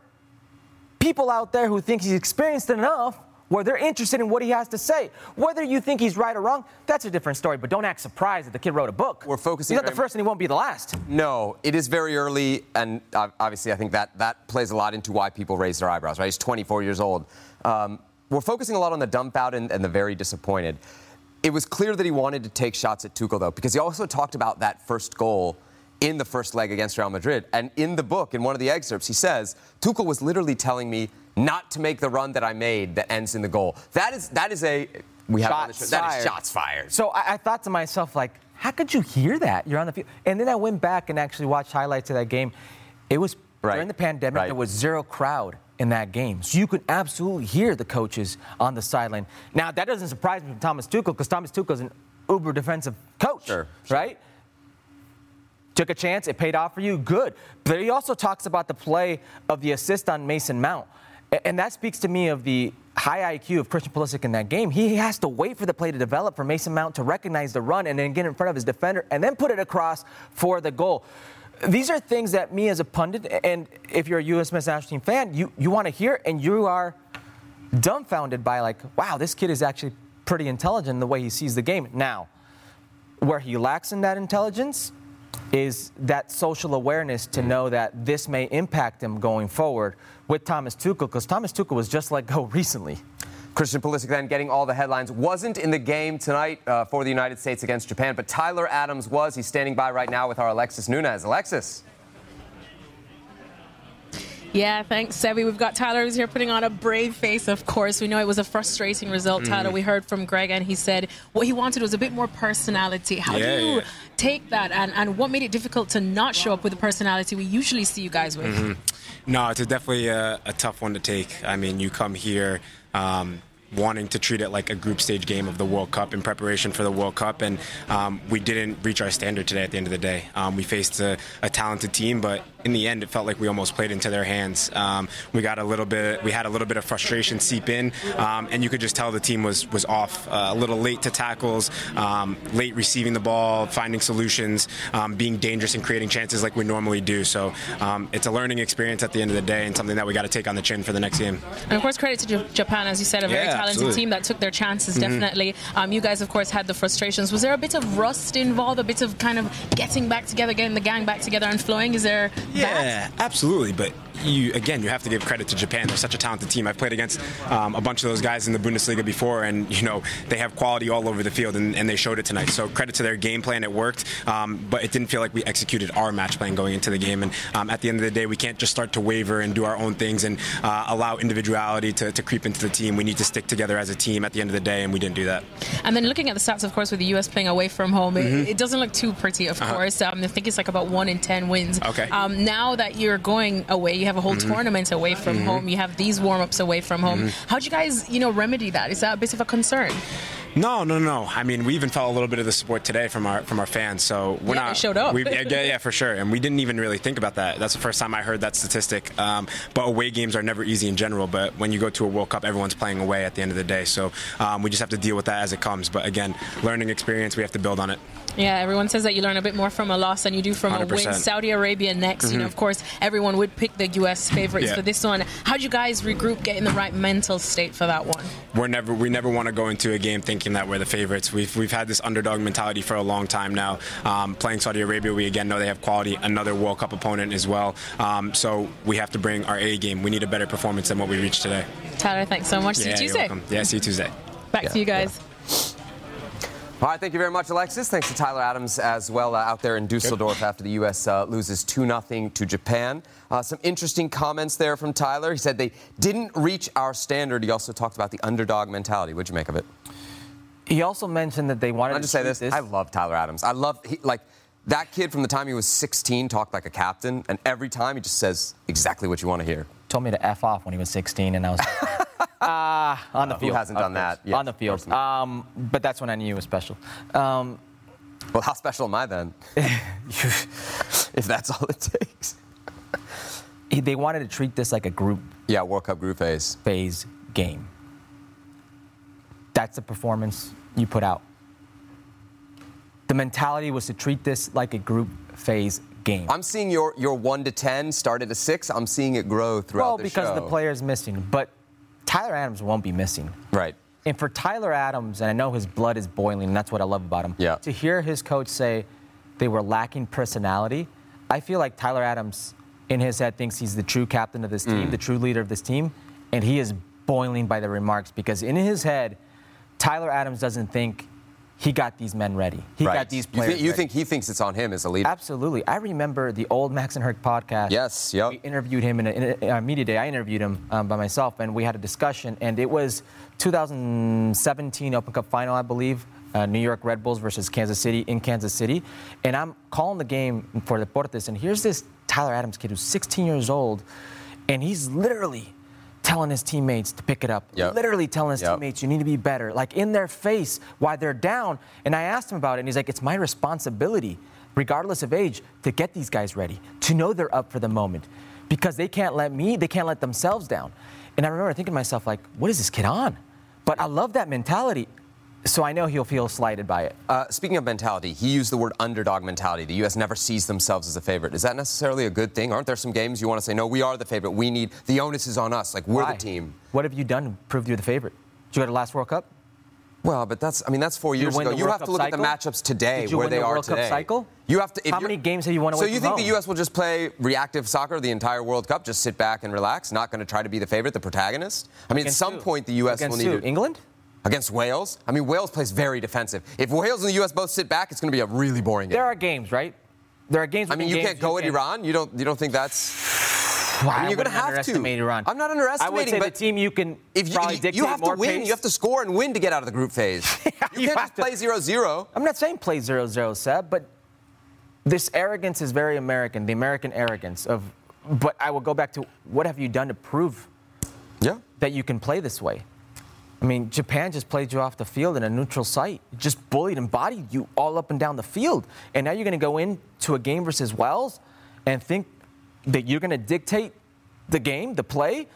people out there who think he's experienced enough where they're interested in what he has to say. Whether you think he's right or wrong, that's a different story. But don't act surprised that the kid wrote a book. We're focusing He's not the first, and he won't be the last. No, it is very early, and obviously, I think that that plays a lot into why people raise their eyebrows. Right? He's 24 years old. Um, we're focusing a lot on the dumbfounded and, and the very disappointed. It was clear that he wanted to take shots at Tuchel, though, because he also talked about that first goal in the first leg against Real Madrid. And in the book, in one of the excerpts, he says Tuchel was literally telling me not to make the run that I made that ends in the goal. That is that is a we have Shots show, that is fired. shots fired. So I, I thought to myself, like, how could you hear that? You're on the field. And then I went back and actually watched highlights of that game. It was Right. during the pandemic, Right. there was zero crowd in that game. So you could absolutely hear the coaches on the sideline. Now, that doesn't surprise me from Thomas Tuchel because Thomas Tuchel is an uber defensive coach, Sure, right? Took a chance, it paid off for you, good. But he also talks about the play of the assist on Mason Mount. And that speaks to me of the high IQ of Christian Pulisic in that game. He has to wait for the play to develop for Mason Mount to recognize the run and then get in front of his defender and then put it across for the goal. These are things that me as a pundit, and if you're a U.S. men's national team fan, you, you want to hear and you are dumbfounded by like, wow, this kid is actually pretty intelligent in the way he sees the game. Now, where he lacks in that intelligence is that social awareness to know that this may impact him going forward with Thomas Tuchel, because Thomas Tuchel was just let go recently. Christian Pulisic then getting all the headlines. Wasn't in the game tonight uh, for the United States against Japan, but Tyler Adams was. He's standing by right now with our Alexis Nunez. Alexis. Yeah, thanks, Sevi. We've got Tyler who's here putting on a brave face, of course. We know it was a frustrating result, Tyler. Mhm. We heard from Greg, and he said what he wanted was a bit more personality. How Yeah, do you yeah. take that, and, and what made it difficult to not show up with the personality we usually see you guys with? Mhm. No, it's a definitely a, a tough one to take. I mean, you come here um, wanting to treat it like a group stage game of the World Cup in preparation for the World Cup, and um, we didn't reach our standard today at the end of the day. Um, we faced a, a talented team, but in the end, it felt like we almost played into their hands. Um, we got a little bit, we had a little bit of frustration seep in, um, and you could just tell the team was was off, uh, a little late to tackles, um, late receiving the ball, finding solutions, um, being dangerous and creating chances like we normally do. So um, it's a learning experience at the end of the day, and something that we got to take on the chin for the next game. And of course, credit to J- Japan, as you said, a very Yeah, talented absolutely. team that took their chances. Mhm. Definitely, um, you guys, of course, had the frustrations. Was there a bit of rust involved? A bit of kind of getting back together, getting the gang back together and flowing? Is there Yeah, absolutely. But you again, you have to give credit to Japan. They're such a talented team. I've played against um, a bunch of those guys in the Bundesliga before, and you know they have quality all over the field, and, and they showed it tonight. So credit to their game plan. It worked, um, but it didn't feel like we executed our match plan going into the game. And um, at the end of the day, we can't just start to waver and do our own things and uh, allow individuality to, to creep into the team. We need to stick together as a team at the end of the day, and we didn't do that. And then looking at the stats, of course, with the U.S. playing away from home, it, Mhm. it doesn't look too pretty, of Uh-huh. course. Um, I think it's like about one in ten wins. Okay. Um, now that you're going away, you have a whole Mhm. tournament away from Mhm. home. You have these warm-ups away from home. Mhm. How'd you guys, you know, remedy that? Is that a bit of a concern? No, no, no. I mean, we even felt a little bit of the support today from our from our fans. So we're Yeah, not they showed up. We, yeah, yeah, for sure. And we didn't even really think about that. That's the first time I heard that statistic. Um, but away games are never easy in general. But when you go to a World Cup, everyone's playing away at the end of the day. So um, we just have to deal with that as it comes. But again, learning experience. We have to build on it. Yeah, everyone says that you learn a bit more from a loss than you do from a win. Saudi Arabia next. You know, Mhm. of course, everyone would pick the U.S. favorites Yeah. for this one. How'd you guys regroup, get in the right mental state for that one? We're never we never want to go into a game thinking that we're the favorites. We've we've had this underdog mentality for a long time now. Um, playing Saudi Arabia, we again know they have quality, another World Cup opponent as well. Um, so we have to bring our A game. We need a better performance than what we reached today. Tyler, thanks so much. See yeah, you you're Tuesday. welcome. Yeah, see you Tuesday. Back to you guys. All right, thank you very much, Alexis. Thanks to Tyler Adams as well uh, out there in Düsseldorf after the U.S. Uh, loses 2 0 to Japan. Uh, some interesting comments there from Tyler. He said they didn't reach our standard. He also talked about the underdog mentality. What'd you make of it? He also mentioned that they wanted I'll to just say treat this. I love Tyler Adams. I love, he, like, that kid from the time he was 16 talked like a captain, and every time he just says exactly what you want to hear. Told me to f off when he was 16, and I was ah on the Uh, who hasn't done course. that? Yeah, on the field. Um, but that's when I knew he was special. Um, well, how special am I then? if that's all it takes. they wanted to treat this like a group. Yeah, World Cup group phase. Phase game. That's the performance you put out. The mentality was to treat this like a group phase game. I'm seeing your, your 1 to 10 start at a 6. I'm seeing it grow throughout well, the show. Well, because the player's missing, but Tyler Adams won't be missing. Right. And for Tyler Adams, and I know his blood is boiling, and that's what I love about him. Yeah. To hear his coach say they were lacking personality, I feel like Tyler Adams, in his head, thinks he's the true captain of this team, Mm. the true leader of this team, and he is boiling by the remarks because in his head, Tyler Adams doesn't think he got these men ready. He Right. got these You, players. you ready. think he thinks it's on him as a leader? Absolutely. I remember the old Max and Herc podcast. Yes, yep. We interviewed him in a, in a, media day. I interviewed him um, by myself, and we had a discussion. And it was 2017 Open Cup final, I believe. Uh, New York Red Bulls versus Kansas City in Kansas City. And I'm calling the game for Deportes, and here's this Tyler Adams kid who's 16 years old, and he's literally telling his teammates to pick it up. Yep. Literally telling his Yep. teammates, you need to be better. Like in their face while they're down. And I asked him about it, and he's like, it's my responsibility, regardless of age, to get these guys ready, to know they're up for the moment. Because they can't let me, they can't let themselves down. And I remember thinking to myself, like, what is this kid on? But I love that mentality. So I know he'll feel slighted by it. Uh, speaking of mentality, he used the word underdog mentality. The U.S. never sees themselves as a favorite. Is that necessarily a good thing? Aren't there some games you want to say, no, we are the favorite. We need, the onus is on us. Like, we're Why? the team. What have you done to prove you're the favorite? Did you go to the last World Cup? Well, but that's, I mean, that's four you years ago. You World have to look cycle? at the matchups today, Did you where win they the are World Cup today. cycle? You have to. if How many games have you won So you think the? U.S. will just play reactive soccer the entire World Cup, just sit back and relax, not going to try to be the favorite, the protagonist? I mean, Against at some who? point, the U.S. Against will need who? to. England? Against Wales? I mean, Wales plays very defensive. If Wales and the U.S. both sit back, it's going to be a really boring game. There are games, right? There are games. I mean, you can't go at can- Iran. You don't. You don't think that's? Well, I mean, you're going to have to. Iran. I'm not underestimating. I would say but the team you can if you, probably you, dictate you have to win, pace. you have to score and win to get out of the group phase. you, can't just play 0-0. I'm not saying play 0-0, Seb, but this arrogance is very American, the American arrogance of. But I will go back to what have you done to prove Yeah. that you can play this way? I mean, Japan just played you off the field in a neutral site, just bullied and bodied you all up and down the field, and now you're going to go into a game versus Wales and think that you're going to dictate the game, the play.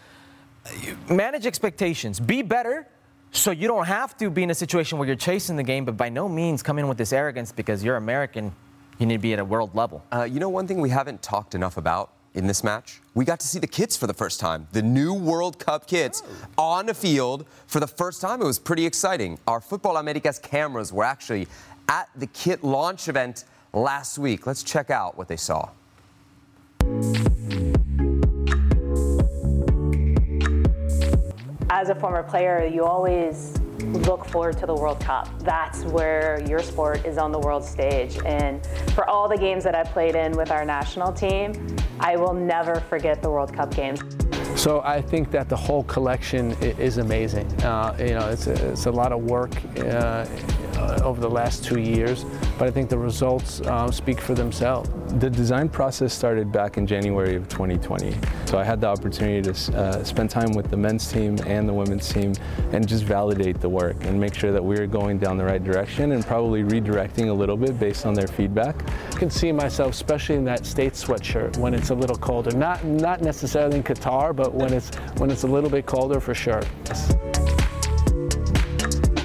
Manage expectations. Be better so you don't have to be in a situation where you're chasing the game, but by no means come in with this arrogance because you're American. You need to be at a world level. Uh, you know, one thing we haven't talked enough about in this match? We got to see the kits for the first time. The new World Cup kits oh. on the field for the first time. It was pretty exciting. Our Futbol Americas cameras were actually at the kit launch event last week. Let's check out what they saw. As a former player, you always look forward to the World Cup. That's where your sport is on the world stage. And for all the games that I played in with our national team, I will never forget the World Cup games. So I think that the whole collection is amazing. Uh, you know, it's a, it's a lot of work uh, over the last two years, but I think the results um, speak for themselves. The design process started back in January of 2020. So I had the opportunity to uh, spend time with the men's team and the women's team and just validate the work and make sure that we are going down the right direction and probably redirecting a little bit based on their feedback. I can see myself, especially in that state sweatshirt when it's a little colder. Not, not necessarily in Qatar, but when it's, when it's a little bit colder for sure.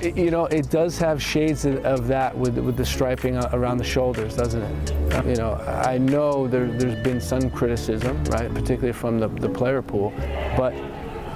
It, you know, it does have shades of that with, with the striping around the shoulders, doesn't it? You know, I know there, has been some criticism, right, particularly from the, the player pool, but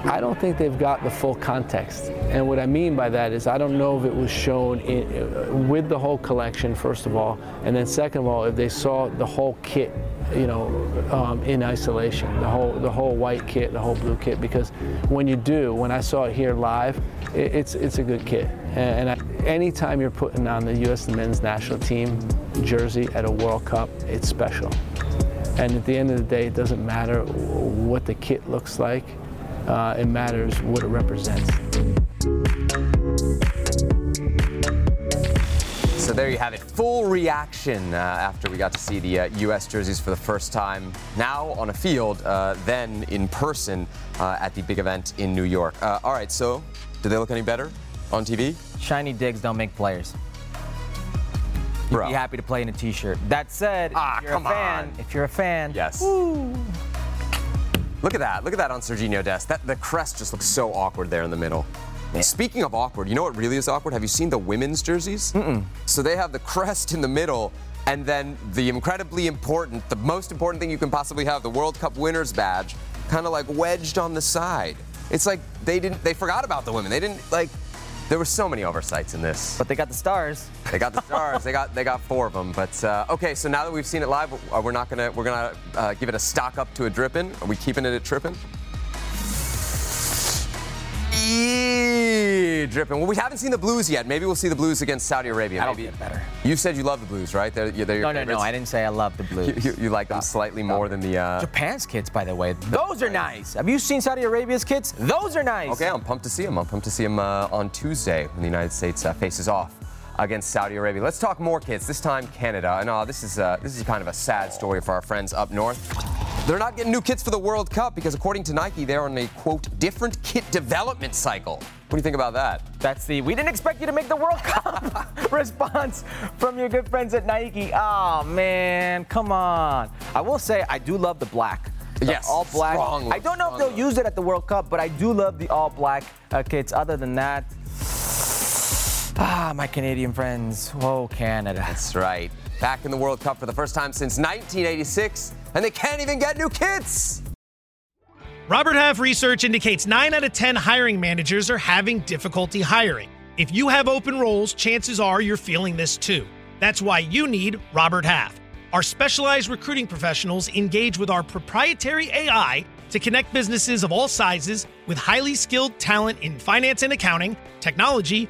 I don't think they've got the full context. And what I mean by that is I don't know if it was shown in, uh, with the whole collection, first of all, and then second of all, if they saw the whole kit you know, um, in isolation, the whole the whole white kit, the whole blue kit. Because when you do, when I saw it here live, it, it's it's a good kit. And, and I, anytime you're putting on the U.S. men's national team jersey at a World Cup, it's special. And at the end of the day, it doesn't matter what the kit looks like. Uh, it matters what it represents. So there you have it. Full reaction uh, after we got to see the uh, U.S. jerseys for the first time. Now on a field, uh, then in person uh, at the big event in New York. Uh, all right, so do they look any better on TV? Shiny digs don't make players. You'd Bro. be happy to play in a T-shirt. That said, ah, if you're a fan, on. if you're a fan, yes. Woo. Look at that. Look at that on Sergiño Dest. That the crest just looks so awkward there in the middle. Yeah. Speaking of awkward, you know what really is awkward? Have you seen the women's jerseys? Mm-mm. So they have the crest in the middle, and then the incredibly important, the most important thing you can possibly have, the World Cup winners badge, kind of like wedged on the side. It's like they didn't, they forgot about the women. They didn't like. There were so many oversights in this. But they got the stars. They got the stars. they got they got four of them. But uh, okay, so now that we've seen it live, uh, we're not gonna we're gonna uh, give it a stock up to a dripping. Are we keeping it at tripping? Dripping. Well, we haven't seen the Blues yet. Maybe we'll see the Blues against Saudi Arabia. That'll Maybe. get better. You said you love the Blues, right? They're, they're no, no, no. I didn't say I love the Blues. You, you, you like them slightly more than the uh... Japan's kids, by the way. Those are nice. Have you seen Saudi Arabia's kids? Those are nice. Okay, I'm pumped to see them. I'm pumped to see them uh, on Tuesday when the United States uh, faces off against Saudi Arabia. Let's talk more kids. This time Canada. And uh, this is uh, this is kind of a sad story for our friends up north. They're not getting new kits for the World Cup because according to Nike, they're on a quote different kit development cycle. What do you think about that? That's the we didn't expect you to make the World Cup response from your good friends at Nike. Oh man, come on. I will say I do love the black. The yes, all black. Strong I don't know if they'll look. use it at the World Cup, but I do love the all black uh, kits. Other than that, Ah, my Canadian friends. Whoa, Canada. That's right. Back in the World Cup for the first time since 1986, and they can't even get new kits. Robert Half research indicates 9 out of 10 hiring managers are having difficulty hiring. If you have open roles, chances are you're feeling this too. That's why you need Robert Half. Our specialized recruiting professionals engage with our proprietary AI to connect businesses of all sizes with highly skilled talent in finance and accounting, technology,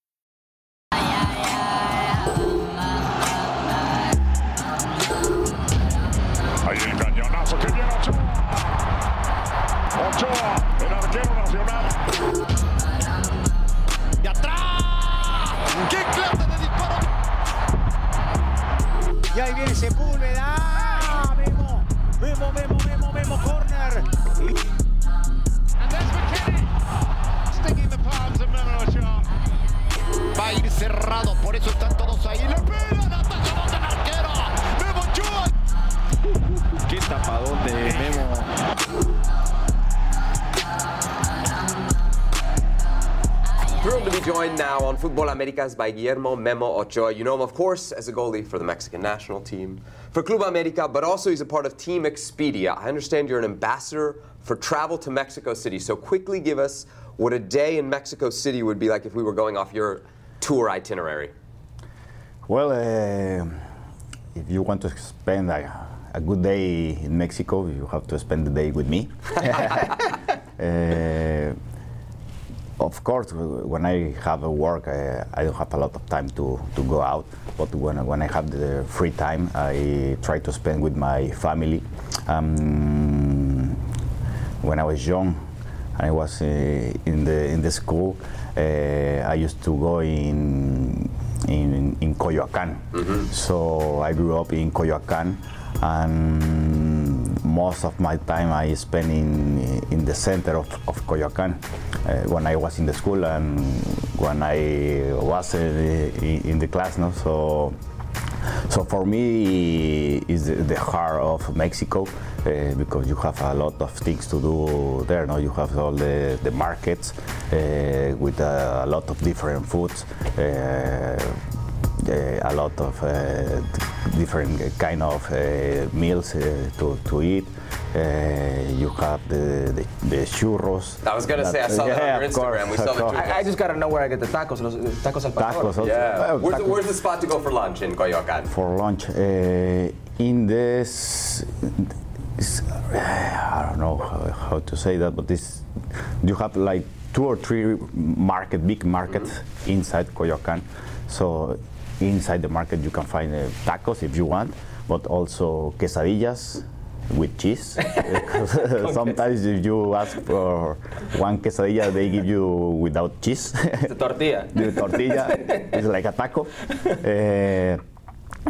Sepúlveda. ¡Ah! Memo, Memo, Memo, Memo, Memo, corner. Sticking the palms of Memo Ochoa. Va a ir cerrado, por eso están todos ahí. ¡Le pegan! ¡Atajadón del arquero! ¡Memo Ochoa! Qué tapadón de joined now on Futbol Americas by Guillermo Memo Ochoa. You know him, of course, as a goalie for the Mexican national team, for Club America, but also he's a part of Team Expedia. I understand you're an ambassador for travel to Mexico City. So quickly give us what a day in Mexico City would be like if we were going off your tour itinerary. Well, uh, if you want to spend a, a good day in Mexico, you have to spend the day with me. Uh, of course, when I have a work, I, I don't have a lot of time to, to go out. But when, when I have the free time, I try to spend with my family. Um, when I was young, I was uh, in the in the school. Uh, I used to go in in, in Coyoacan. So I grew up in Coyoacan, and most of my time I spent in in the center of, of Coyoacan uh, when I was in the school and when I was uh, in, the class. No? So so for me, is the, the heart of Mexico uh, because you have a lot of things to do there. No, you have all the, the markets uh, with a, lot of different foods. Uh, uh, a lot of uh, different kind of uh, meals uh, to, to eat. Uh, you have the, the, the churros. I was gonna say, I saw that yeah, on your of course, Instagram. We saw the course. I, I just gotta know where I get the tacos. Los, tacos al pastor. Tacos also. Yeah. Well, Where's, the, where's the spot to go for lunch in Coyoacan? for lunch uh, in this is- I don't know how, how to say that, but this you have like two or three market, big markets inside Coyoacan. So inside the market you can find uh, tacos if you want, but also quesadillas with cheese. Sometimes if you ask for one quesadilla, they give you without cheese. The tortilla. the tortilla is like a taco. Uh,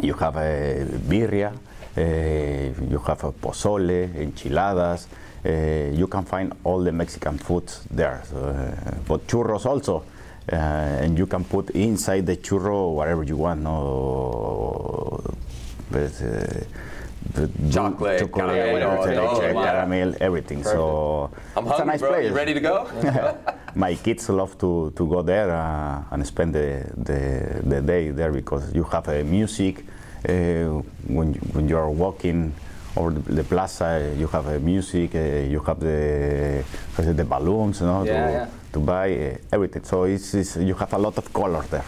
you have a birria, uh, you have a pozole, enchiladas. Uh, you can find all the Mexican foods there. Uh, but churros also. Uh, and you can put inside the churro whatever you want. No, but, uh, the Chocolate, chocolate, caramel, everything, wow. caramel, everything. So I'm it's a nice bro. place. You ready to go? My kids love to, to go there uh, and spend the, the, the day there because you have uh, music. Uh, when, you- when you are walking over the, plaza, you have uh, music, uh, you have the, what is it, the balloons you know, Yeah, yeah. To buy uh, everything. So it's, it's, you have a lot of color there.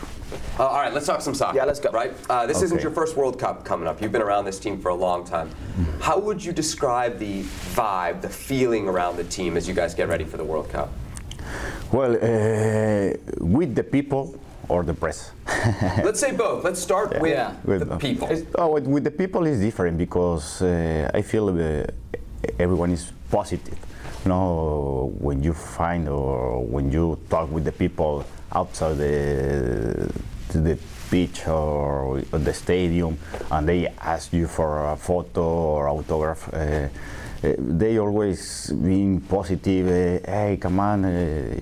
Uh, all right, let's talk some soccer. Yeah, let's go. Right? Uh, this isn't your first World Cup coming up. You've been around this team for a long time. How would you describe the vibe, the feeling around the team as you guys get ready for the World Cup? Well, uh, with the people or the press? Let's say both. Let's start with With the people. Oh, with, with the people is different because uh, I feel uh, everyone is positive. You know, when you find or when you talk with the people outside the the beach or the stadium, and they ask you for a photo or autograph. Uh, uh, they always being positive. Uh, hey, come on. Uh,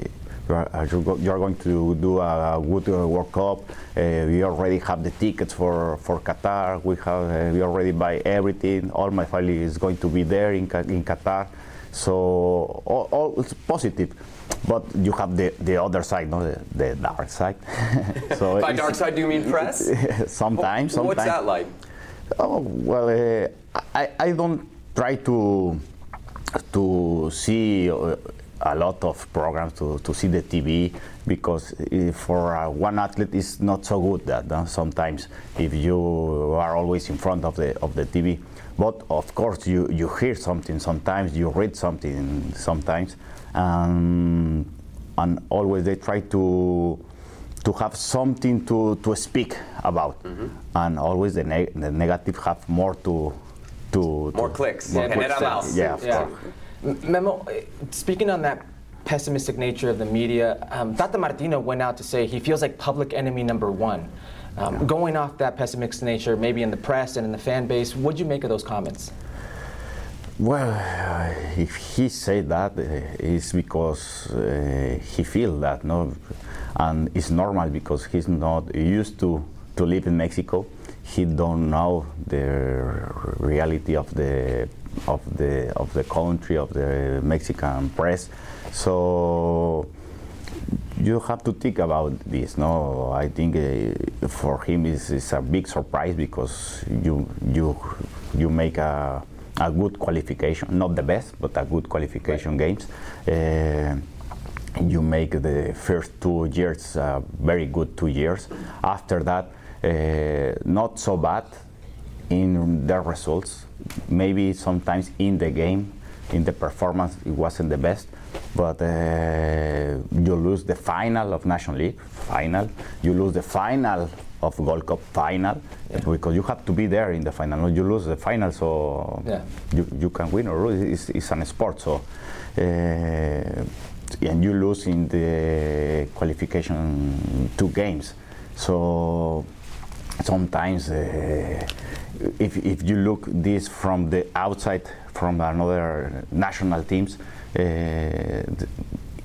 you are, you are going to do a good World Cup. Uh, we already have the tickets for, for Qatar. We have uh, we already buy everything. All my family is going to be there in, in Qatar. So all, all it's positive. But you have the, the other side, no, the, the dark side. so By dark side, do you mean press? sometimes, sometimes. What's that like? Oh, well, uh, I, I don't try to to see uh, a lot of programs to, to see the TV because uh, for uh, one athlete it's not so good that uh, sometimes if you are always in front of the of the TV. But of course you, you hear something sometimes, you read something sometimes. Um, and always they try to to have something to, to speak about, Mm-hmm. and always the, neg- the negative have more to to More to- clicks. more Yeah, clicks. genera. Yeah, of Yeah. Memo, eh, speaking on that pessimistic nature of the media, um, Tata Martino went out to say he feels like public enemy number one. Um, Going off that pessimistic nature, maybe in the press and in the fan base, what'd you make of those comments? Well, if he said that, uh, it's because uh, he feels that, no, and it's normal because he's not used to to live in Mexico. He don't know the reality of the of the of the country of the Mexican press, so you have to think about this. No, I think uh, for him it's, it's a big surprise because you you you make a a good qualification, not the best, but a good qualification games. Uh, you make the first two years uh, very good two years. After that, uh, not so bad in the results. Maybe sometimes in the game, in the performance, it wasn't the best. But uh, you lose the final of National League final. You lose the final of Gold Cup final because you have to be there in the final. No, You lose the final, so Yeah. you, you can win or lose. It's, it's an sport, so. Uh, and you lose in the qualification two games. So sometimes uh, if, if you look this from the outside from another national teams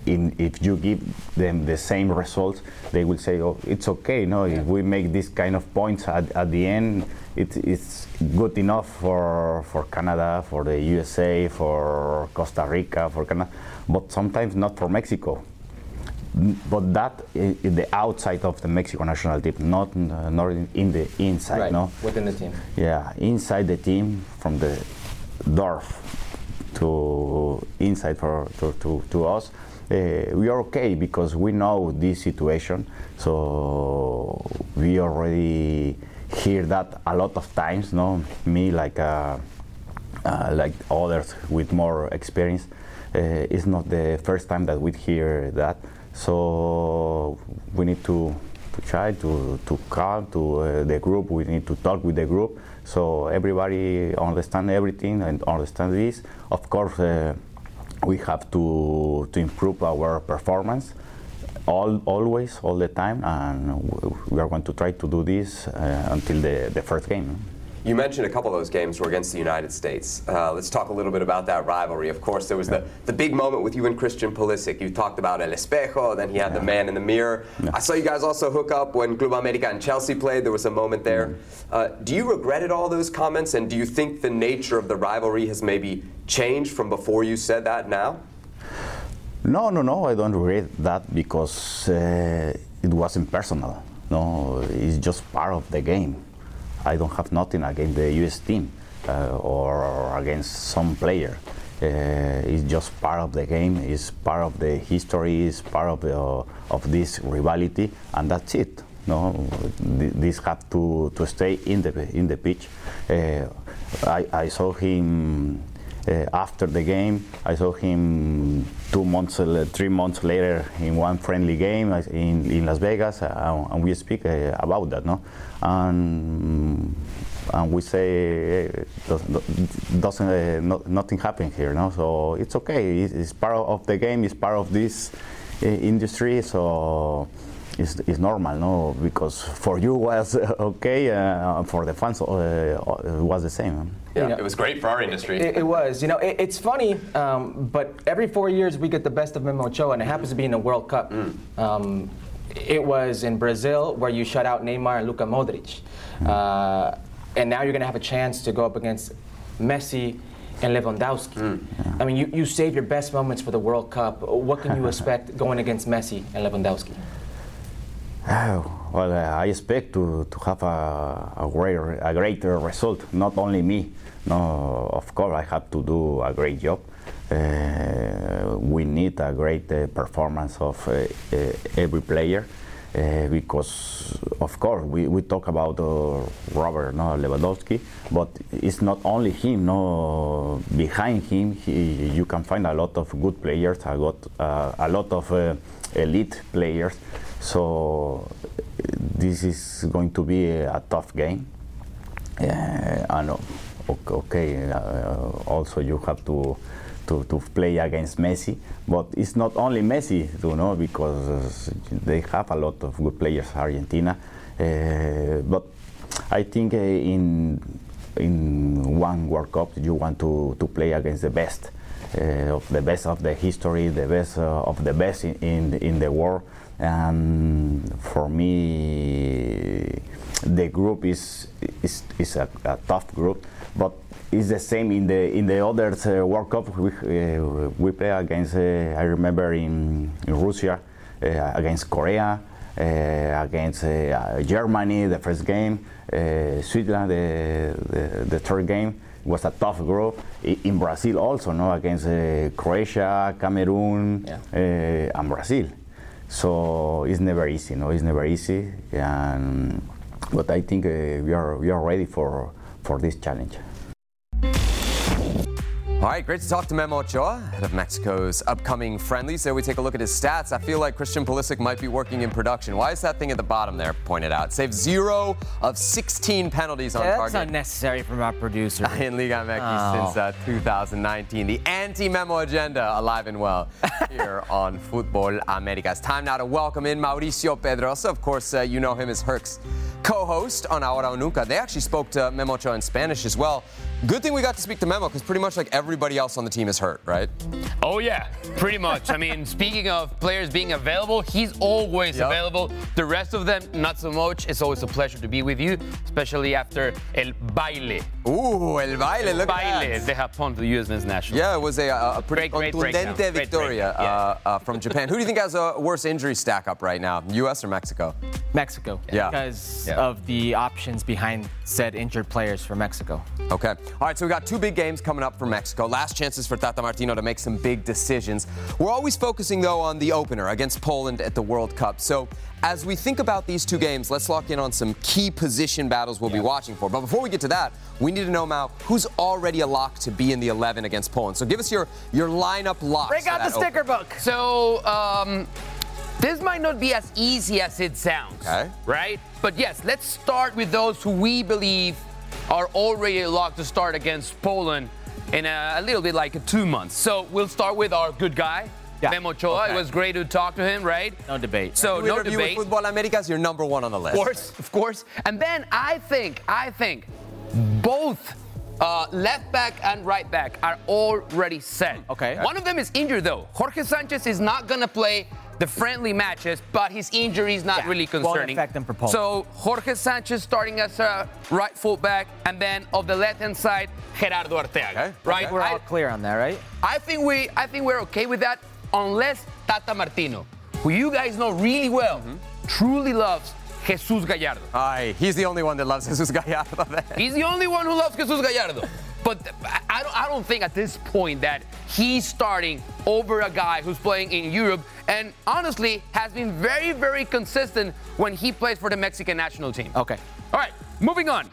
in, if you give them the same results they will say oh it's okay no if we make this kind of points at, at the end it, it's good enough for for Canada for the USA for Costa Rica for Canada but sometimes not for Mexico but that is the outside of the Mexico national team, not uh, not in, in the inside, Right, no. within the team. Yeah, inside the team, from the door to inside for to, to, to us, uh, we are okay because we know this situation. So we already hear that a lot of times. No, me like uh, uh, like others with more experience. Uh, it's not the first time that we hear that. So we need to, to try to, to come to uh, the group. We need to talk with the group so everybody understand everything and understand this. Of course, uh, we have to to improve our performance all always all the time, and we are going to try to do this uh, until the, the first game. You mentioned a couple of those games were against the United States. Uh, let's talk a little bit about that rivalry. Of course, there was the, the big moment with you and Christian Pulisic. You talked about El Espejo, then he had the man in the mirror. I saw you guys also hook up when Club America and Chelsea played. There was a moment there. Uh, do you regret all those comments, and do you think the nature of the rivalry has maybe changed from before you said that now? No, no, no. I don't regret that because uh, it wasn't personal. No, it's just part of the game. I don't have nothing against the U.S. team uh, or against some player. Uh, it's just part of the game. It's part of the history. It's part of the, of this rivalry, and that's it. No, this have to, to stay in the in the pitch. Uh, I, I saw him after the game. I saw him two months, uh, three months later in one friendly game uh, in, in Las Vegas, uh, and we speak uh, about that, no? And and we say doesn't, doesn't uh, no, nothing happened here, no? So it's okay. It's, part of the game. It's part of this uh, industry. So. It's, it's normal, no? Because for you was okay, uh, for the fans uh, it was the same. Yeah, it was great for our industry. It, it was. You know, it, it's funny, um, but every four years we get the best of Memo Ochoa, and it happens to be in the World Cup. Um, it was in Brazil where you shut out Neymar and Luka Modric. Uh, and now you're going to have a chance to go up against Messi and Lewandowski. I mean, you, you save your best moments for the World Cup. What can you expect going against Messi and Lewandowski? Oh, well, uh, I expect to, to have a, a, greater, a greater result. Not only me. No, of course, I have to do a great job. Uh, we need a great uh, performance of uh, uh, every player. Uh, because of course we, we talk about Robert no, Lewandowski, but it's not only him. No, behind him he, you can find a lot of good players. Got uh, a lot of elite players. So this is going to be a, tough game. Uh, and okay, uh, also you have to to, to play against Messi. But it's not only Messi, you know, because they have a lot of good players, Argentina. Uh, but I think uh, in in one World Cup you want to, to play against the best. Uh, of the best of the history, the best uh, of the best in, in the world. And for me, the group is is, is a, a tough group, but it's the same in the in the other uh, World Cup we, uh, we play against. Uh, I remember in, in Russia uh, against Korea, uh, against uh, Germany the first game, Switzerland the, the, the third game was a tough group. In Brazil also, no, against Croatia, Cameroon, yeah. and Brazil. So it's never easy, no, it's never easy. And, but I think uh, we are we are ready for for this challenge. All right, great to talk to Memo Ochoa, head of Mexico's upcoming friendly. So we take a look at his stats. I feel like Christian Pulisic might be working in production. Why is that thing at the bottom there pointed out? Saved zero of 16 penalties on yeah, target. That's unnecessary from our producer. in Liga MX Oh. since uh, 2019. The anti-memo agenda alive and well here on Futbol Americas. Time now to welcome in Mauricio Pedroza. Of course, uh, you know him as Herc's co-host on Ahora o Nunca. They actually spoke to Memo Ochoa in Spanish as well. Good thing we got to speak to Memo because pretty much like everybody else on the team is hurt, right? Oh yeah, pretty much. I mean, speaking of players being available, he's always Yep. available. The rest of them, not so much. It's always a pleasure to be with you, especially after el baile. Ooh, el baile. Look baile at that. de Japón to the U.S. men's national. Yeah, it was a, a, a pretty Great, great breakdown. contundente Great victoria breakdown. uh, uh, from Japan. Who do you think has a worse injury stack up right now, U.S. or Mexico? Mexico. Yeah. Because Yeah. of the options behind said injured players for Mexico. Okay. All right, so we got two big games coming up for Mexico. Last chances for Tata Martino to make some big decisions. We're always focusing, though, on the opener against Poland at the World Cup. So as we think about these two games, let's lock in on some key position battles we'll be watching for. But before we get to that, we need to know, Mal, who's already a lock to be in the 11 against Poland. So give us your, your lineup locks. Break out the that opener. sticker book. So, um, this might not be as easy as it sounds. Okay. Right? But yes, let's start with those who we believe are already locked to start against Poland in a, a little bit like two months. So we'll start with our good guy, Memo Ochoa. Okay. It was great to talk to him, right? No debate. So no interview debate. with Futbol Americas, you're number one on the list. Of course, of course. And then I think, I think both uh, left back and right back are already set. Okay. One of them is injured though. Jorge Sanchez is not gonna play the friendly matches, but his injury is not Yeah, really won't concerning. affect him for Poland. So Jorge Sanchez starting as a right fullback, and then of the left hand side, Gerardo Arteaga. Okay. Right. We're I- all clear on that, right? I think we I think we're okay with that unless Tata Martino, who you guys know really well, mm-hmm. truly loves Jesus Gallardo. Aye, he's the only one that loves Jesus Gallardo. He's the only one who loves Jesus Gallardo. But I- don't, I don't think at this point that he's starting over a guy who's playing in Europe and honestly has been very, very consistent when he plays for the Mexican national team. Okay. All right, moving on.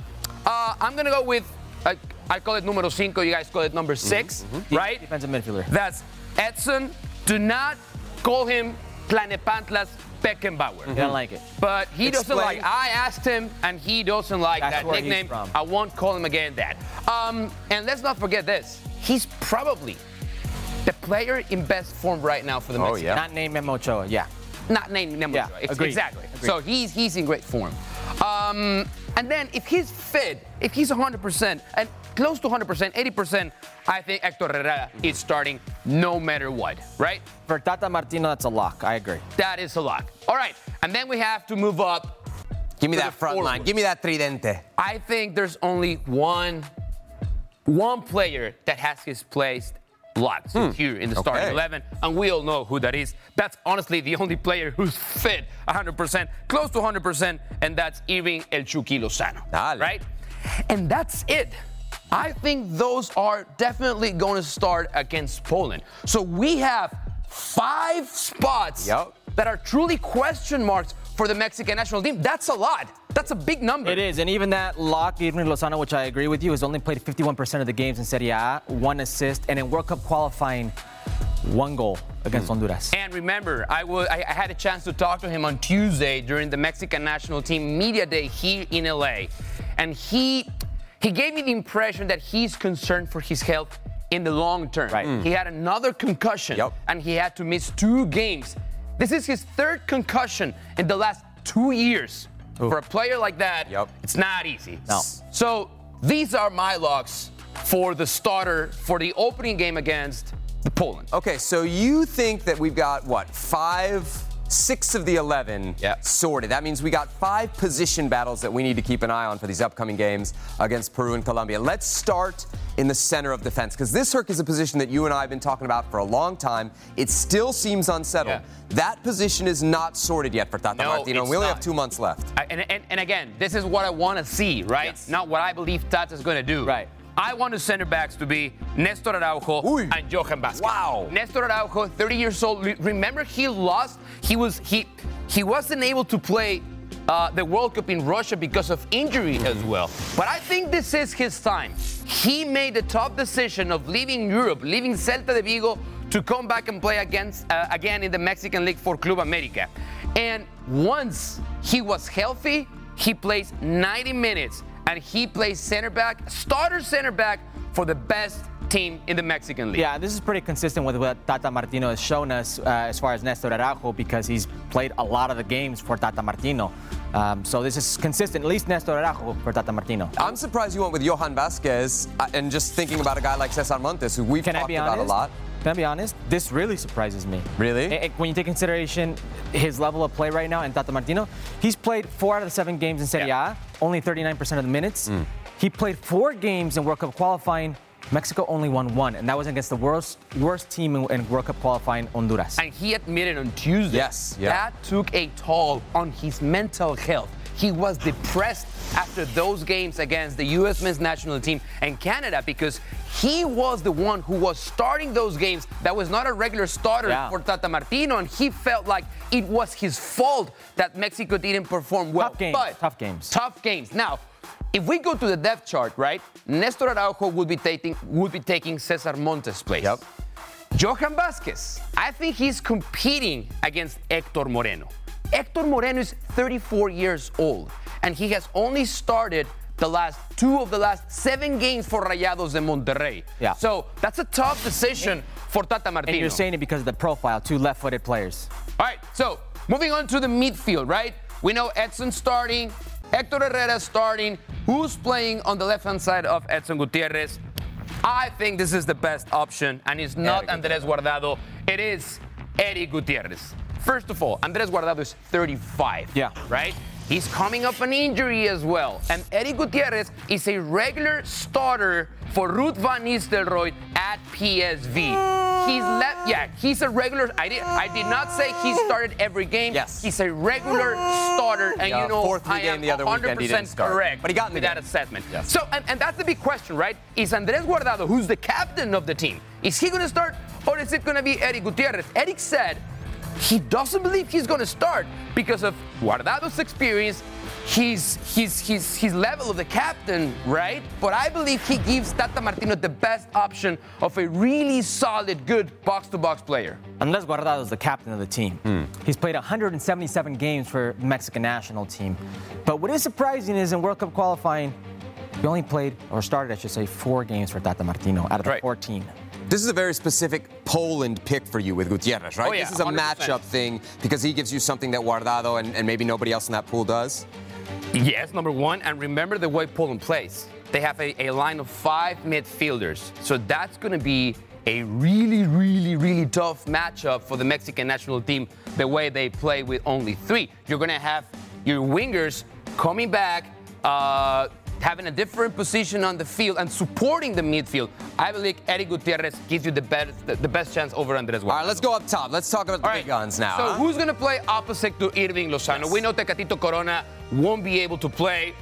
Uh, I'm going to go with, uh, I call it numero cinco, you guys call it number 6 right? Defensive midfielder. That's Edson. Do not call him Tlalnepantla's Beckenbauer. You don't like it. But he doesn't Explain. like. I asked him, and he doesn't like That's that where he's nickname. from. I won't call him again that. Um, and let's not forget this. He's probably the player in best form right now for the Oh, yeah. Not named Memo Ochoa. Yeah. Not named Memo Yeah, Ochoa. Ex- agreed. Exactly. Agreed. So he's he's in great form. Um, and then if he's fit, if he's 100% and close to 100%, 80%, I think Hector Herrera is starting no matter what, right? For Tata Martino, that's a lock. I agree. That is a lock. All right, and then we have to move up. Give me that front line. Give me that tridente. I think there's only one one player that has his place locked here in the starting Hmm. Okay. 11, and we all know who that is. That's honestly the only player who's fit 100%, close to 100%, and that's Irving El Chucky Lozano. Dale. Right? And that's it. I think those are definitely going to start against Poland. So we have five spots Yep. that are truly question marks for the Mexican national team. That's a lot. That's a big number. It is, and even that lock, Irving Lozano, which I agree with you, has only played 51% of the games in Serie A, one assist, and in World Cup qualifying, one goal against Honduras. And remember, I, wa- I I had a chance to talk to him on Tuesday during the Mexican national team media day here in LA, and he he gave me the impression that he's concerned for his health in the long term. Right. Mm. He had another concussion, and he had to miss two games. This is his third concussion in the last two years. For a player like that, it's not easy. No. So these are my locks for the starter for the opening game against the Poland. Okay, so you think that we've got what five, six of the eleven sorted? That means we got five position battles that we need to keep an eye on for these upcoming games against Peru and Colombia. Let's start in the center of defense because this Herc is a position that you and I have been talking about for a long time. It still seems unsettled. That position is not sorted yet for Tata No, Martino. We only not. have two months left. I- and, and, and again, this is what I want to see, right? Not what I believe Tata's going to do. Right. I want the center backs to be Nestor Araujo and Johan Vasquez. Wow. Nestor Araujo, 30 years old. Remember, he lost. He was he he wasn't able to play uh, the World Cup in Russia because of injury as well. But I think this is his time. He made the tough decision of leaving Europe, leaving Celta de Vigo to come back and play against uh, again in the Mexican League for Club America. And once he was healthy, he plays 90 minutes and he plays center back, starter center back for the best team in the Mexican League. Yeah, this is pretty consistent with what Tata Martino has shown us uh, as far as Nestor Araujo because he's played a lot of the games for Tata Martino. Um, so this is consistent, at least Nestor Araujo for Tata Martino. I'm surprised you went with Johan Vasquez uh, and just thinking about a guy like Cesar Montes, who we've Can talked about honest? a lot. Can I be honest? This really surprises me. Really? Eh, eh, When you take consideration his level of play right now and Tata Martino, he's played four out of the seven games in Serie A, only 39% of the minutes. Mm. He played four games in World Cup qualifying. Mexico only won one, and that was against the worst worst team in, in World Cup qualifying, Honduras. And he admitted on Tuesday Yes, yeah. that took a toll on his mental health. He was depressed after those games against the U.S. men's national team and Canada because he was the one who was starting those games that was not a regular starter Yeah. for Tata Martino, and he felt like it was his fault that Mexico didn't perform well. Tough games, But tough games. Tough games. Now, if we go to the depth chart, right, Nestor Araujo would be taking would be taking Cesar Montes' place. Yep. Johan Vasquez, I think he's competing against Hector Moreno. Hector Moreno is 34 years old, and he has only started the last two of the last seven games for Rayados de Monterrey. Yeah. So that's a tough decision for Tata Martino. And you're saying it because of the profile, two left-footed players. All right, so moving on to the midfield, right? We know Edson starting, Hector Herrera starting. Who's playing on the left hand side of Edson Gutierrez? I think this is the best option, and it's not Andres Guardado. It is Eddie Gutierrez. First of all, Andres Guardado is 35. Yeah. Right? He's coming off an injury as well. And Eddie Gutierrez is a regular starter for Ruud Van Nistelrooy at PSV. He's left, yeah, he's a regular. I did, I did not say he started every game. Yes. He's a regular starter, and Yeah, you know, fourth I game am the other weekend, he 100% didn't start. correct But he got with that assessment. Yes. So, and, and that's the big question, right? Is Andres Guardado, who's the captain of the team, is he going to start or is it going to be Erick Gutierrez? Erick said he doesn't believe he's going to start because of Guardado's experience, his, his, his, his level of the captain, right? But I believe he gives Tata Martino the best option of a really solid, good box to box player. Unless Guardado is the captain of the team. Hmm. He's played 177 games for the Mexican national team. But what is surprising is in World Cup qualifying, he only played, or started, I should say, four games for Tata Martino out of the 14. This is a very specific Poland pick for you with Gutierrez, right? Oh, yeah, this is a 100%. matchup thing because he gives you something that Guardado and, and maybe nobody else in that pool does. Yes, number one. And remember the way Poland plays. They have a, a line of five midfielders. So that's going to be a really, really, really tough matchup for the Mexican national team, the way they play with only three. You're going to have your wingers coming back, uh, having a different position on the field and supporting the midfield. I believe Eddie Gutierrez gives you the best, the, best chance over Andres Guardado. All right, let's go up top. Let's talk about the big guns now. So huh? who's going to play opposite to Irving Lozano? We know Tecatito Corona won't be able to play.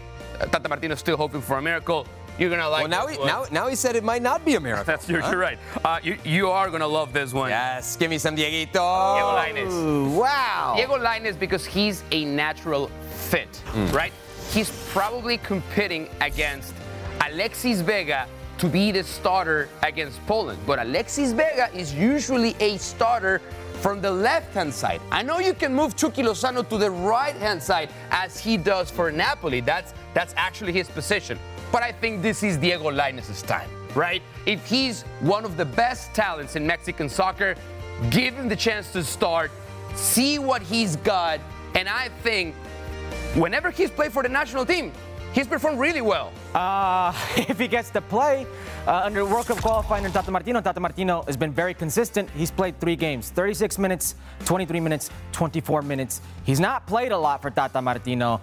Uh, Tata Martino still hoping for a miracle. you're gonna like. Well, now he one. now now he said it might not be a miracle. That's you're, huh? you're right. Uh, you, you are gonna love this one. Yes, give me some Dieguito. Diego Lainez. Wow. Diego Lainez because he's a natural fit, Mm. right? He's probably competing against Alexis Vega to be the starter against Poland. But Alexis Vega is usually a starter from the left-hand side. I know you can move Chucky Lozano to the right-hand side as he does for Napoli. That's that's actually his position. But I think this is Diego Lainez's time, right? If he's one of the best talents in Mexican soccer, give him the chance to start, see what he's got, and I think whenever he's played for the national team, he's performed really well. Uh, if he gets to play uh, under World Cup qualifying under Tata Martino, Tata Martino has been very consistent. He's played three games 36 minutes, 23 minutes, 24 minutes. He's not played a lot for Tata Martino.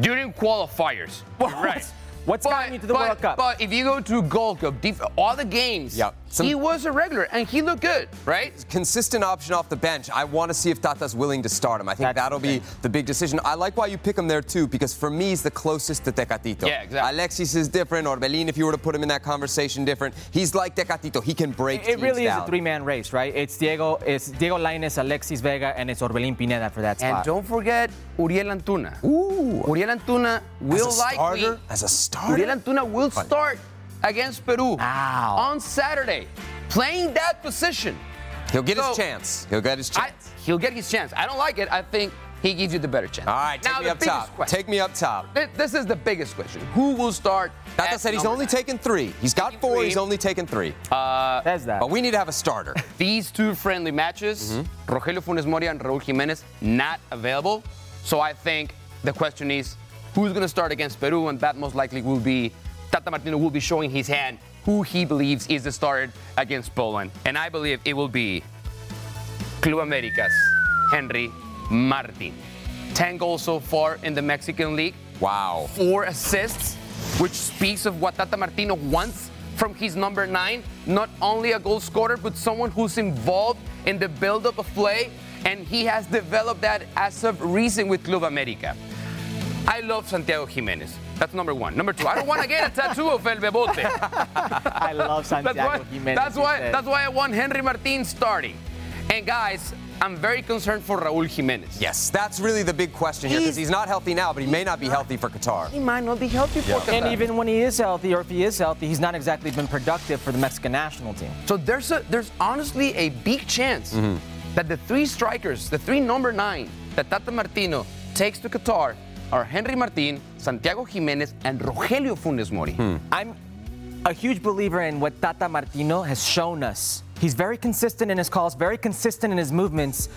During qualifiers, you're right. What's gotten you to the but, World Cup? But if you go to Gold Cup, def- all the games, Yep. Some- he was a regular and he looked good, right? Consistent option off the bench. I want to see if Tata's willing to start him. I think that'll be the big decision. I like why you pick him there too, because for me, he's the closest to Tecatito. Yeah, exactly. Alexis is different. Orbelin, if you were to put him in that conversation, different. He's like Tecatito. He can break. It teams really is a three-man race, right? It's Diego, it's Diego Lainez, Alexis Vega, and it's Orbelin Pineda for that spot. And don't forget Uriel Antuna. Ooh. Uriel Antuna will As a likely. starter? As a starter? Uriel Antuna will Fun. start against Peru on Saturday, playing that position. He'll get So- his chance. He'll get his I, chance. he'll get his chance. I don't like it. I think he gives you the better chance. All right, take now, me the up top. Question. Take me up top. Th- This is the biggest question. Who will start? Tata at said he's only nine? taken three. He's got Taking four. three. He's only taken three. Uh, Says that. But we need to have a starter. these two friendly matches, Mm-hmm. Rogelio Funes Mori and Raúl Jimenez, not available. So I think the question is who's going to start against Peru, and that most likely will be Tata Martino will be showing his hand who he believes is the starter against Poland. And I believe it will be Club Americas, Henry Martin. 10 goals so far in the Mexican League. Wow. Four assists, which speaks of what Tata Martino wants from his number nine. Not only a goal scorer, but someone who's involved in the build-up of play, and he has developed that as of recent with Club America. I love Santiago Gimenez. That's number one. Number two, I don't want to get a tattoo of El Bebote. I love Santiago That's why, Gimenez. that's why, said. that's why I want Henry Martin starting. And guys, I'm very concerned for Raúl Jimenez. Yes, that's really the big question here because He's- he's not healthy now, but he may not be healthy for Qatar. He might not be healthy for Qatar. And even when he is healthy, or if he is healthy, he's not exactly been productive for the Mexican national team. So there's a there's honestly a big chance Mm-hmm. that the three strikers, the three number nine that Tata Martino takes to Qatar are Henry Martin, Santiago Gimenez, and Rogelio Funes Mori. Hmm. I'm a huge believer in what Tata Martino has shown us. He's very consistent in his calls, very consistent in his movements.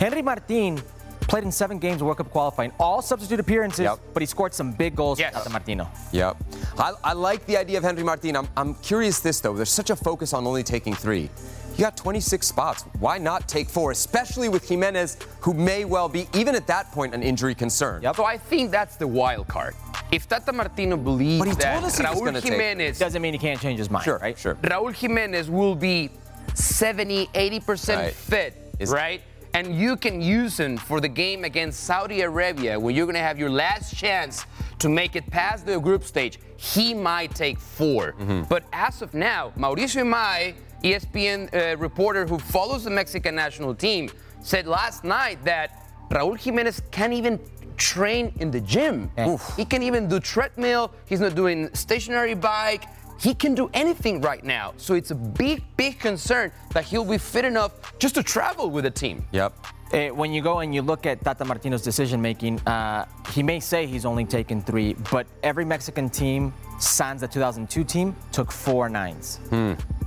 Henry Martin played in seven games of World Cup qualifying, all substitute appearances, Yep. but he scored some big goals Yes. for Tata Martino. Yep. I, I like the idea of Henry Martin. I'm, I'm curious this, though. There's such a focus on only taking three. You got 26 spots. Why not take four, especially with Jimenez, who may well be, even at that point, an injury concern? So I think that's the wild card. If Tata Martino believes But he that told us he Raúl gonna take- Jimenez, Doesn't mean he can't change his mind, Sure, right? sure. Raúl Jimenez will be 70, 80% Right. fit, Is- right? And you can use him for the game against Saudi Arabia when you're going to have your last chance to make it past the group stage. He might take 4 Mm-hmm. But as of now, Mauricio Ymay, ESPN uh, reporter who follows the Mexican national team, said last night that Raúl Jimenez can't even train in the gym. He can even do treadmill. He's not doing stationary bike. He can do anything right now. So it's a big, big concern that he'll be fit enough just to travel with the team. Yep. Eh, when you go and you look at Tata Martino's decision making, uh, he may say he's only taken three, but every Mexican team, sans the 2002 team, took four nines.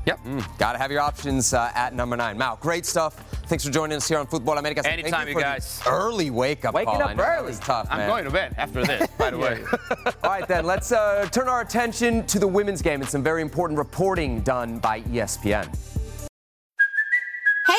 Yep. Got to have your options uh, at number nine. Mal, great stuff. Thanks for joining us here on Futbol America. Anytime, thank you for the guys. Early wake up Waking call. up I know that early. was tough, I'm going to bed after this, by the way. All right, then, let's uh, turn our attention to the women's game and some very important reporting done by ESPN.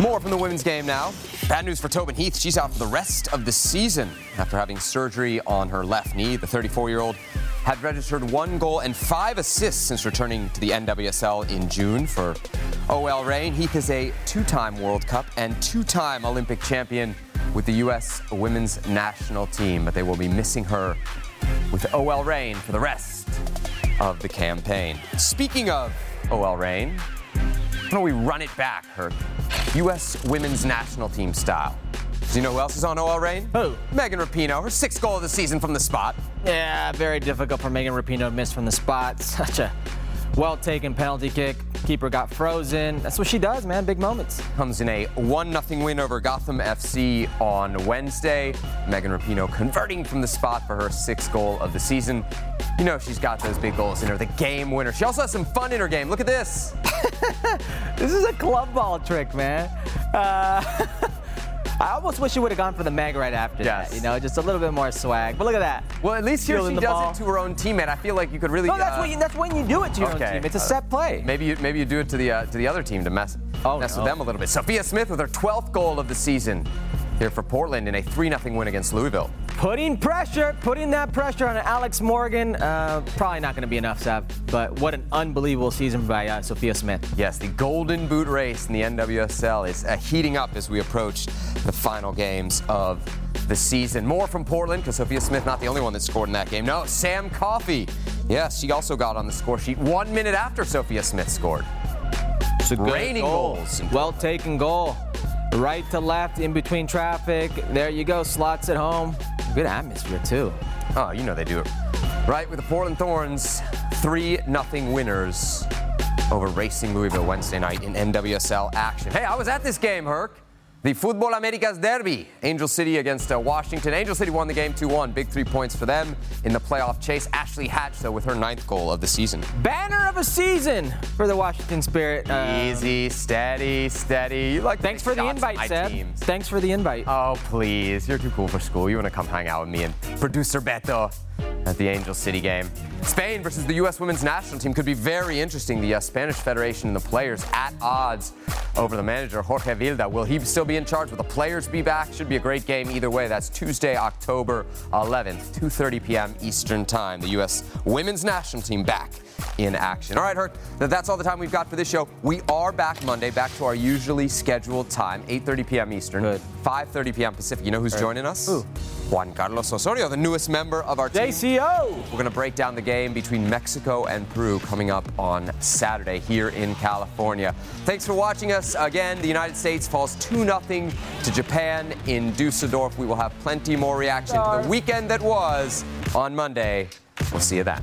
More from the women's game now. Bad news for Tobin Heath. She's out for the rest of the season after having surgery on her left knee. The 34 year old had registered one goal and five assists since returning to the NWSL in June for OL Reign. Heath is a two time World Cup and two time Olympic champion with the U.S. women's national team, but they will be missing her with OL Reign for the rest of the campaign. Speaking of OL Reign, why don't we run it back, her U.S. women's national team style? Do you know who else is on OL Reign? Who? Megan Rapinoe, her sixth goal of the season from the spot. Yeah, very difficult for Megan Rapinoe to miss from the spot. Such a well taken penalty kick. Keeper got frozen. That's what she does, man. Big moments. Comes in a 1 0 win over Gotham FC on Wednesday. Megan Rapinoe converting from the spot for her sixth goal of the season. You know she's got those big goals in her, the game winner. She also has some fun in her game. Look at this. This is a club ball trick, man. Uh, I almost wish she would have gone for the mag right after Yes. that. You know, just a little bit more swag. But look at that. Well, at least here she does ball. it to her own teammate. I feel like you could really. No, that's uh, when you, that's when you do it to your okay. own team. It's a set play. Maybe you maybe you do it to the uh, to the other team to mess Oh, mess no. with them a little bit. Sophia Smith with her 12th goal of the season here for Portland in a 3 0 win against Louisville. Putting pressure, putting that pressure on Alex Morgan. Uh, probably not going to be enough, Sav. But what an unbelievable season by uh, Sophia Smith. Yes, the Golden Boot race in the NWSL is uh, heating up as we approach the final games of the season. More from Portland because Sophia Smith not the only one that scored in that game. No, Sam Coffey. Yes, she also got on the score sheet one minute after Sophia Smith scored. It's a good Raining goal. goals. Well taken goal. Right to left, in between traffic. There you go. Slots at home. Good atmosphere too. Oh, you know they do it. Right with the Portland Thorns, 3 0 winners over Racing Louisville Wednesday night in NWSL action. Hey, I was at this game, Herc. The Futbol Americas Derby, Angel City against uh, Washington. Angel City won the game 2 1. Big three points for them in the playoff chase. Ashley Hatch, though, with her ninth goal of the season. Banner of a season for the Washington Spirit. Uh, Easy, steady, steady. You like Thanks for the invite, Seb. teams. Thanks for the invite. Oh, please. You're too cool for school. You want to come hang out with me and producer Beto at the Angel City game. Spain versus the U.S. women's national team could be very interesting. The uh, Spanish Federation and the players at odds over the manager, Jorge Vilda. Will he still be in charge? Will the players be back? Should be a great game either way. That's Tuesday, October 11th, 2.30 p.m. Eastern Time. The U.S. women's national team back in action. All right, Herc, that's all the time we've got for this show. We are back Monday, back to our usually scheduled time, 8.30 p.m. Eastern, 5.30 p.m. Pacific. You know who's Right. joining us? Who? Juan Carlos Osorio, the newest member of our team. JCO. We're going to break down the game between Mexico and Peru coming up on Saturday here in California. Thanks for watching us. Again, the United States falls 2 0 to Japan in Düsseldorf. We will have plenty more reaction to the weekend that was on Monday. We'll see you then.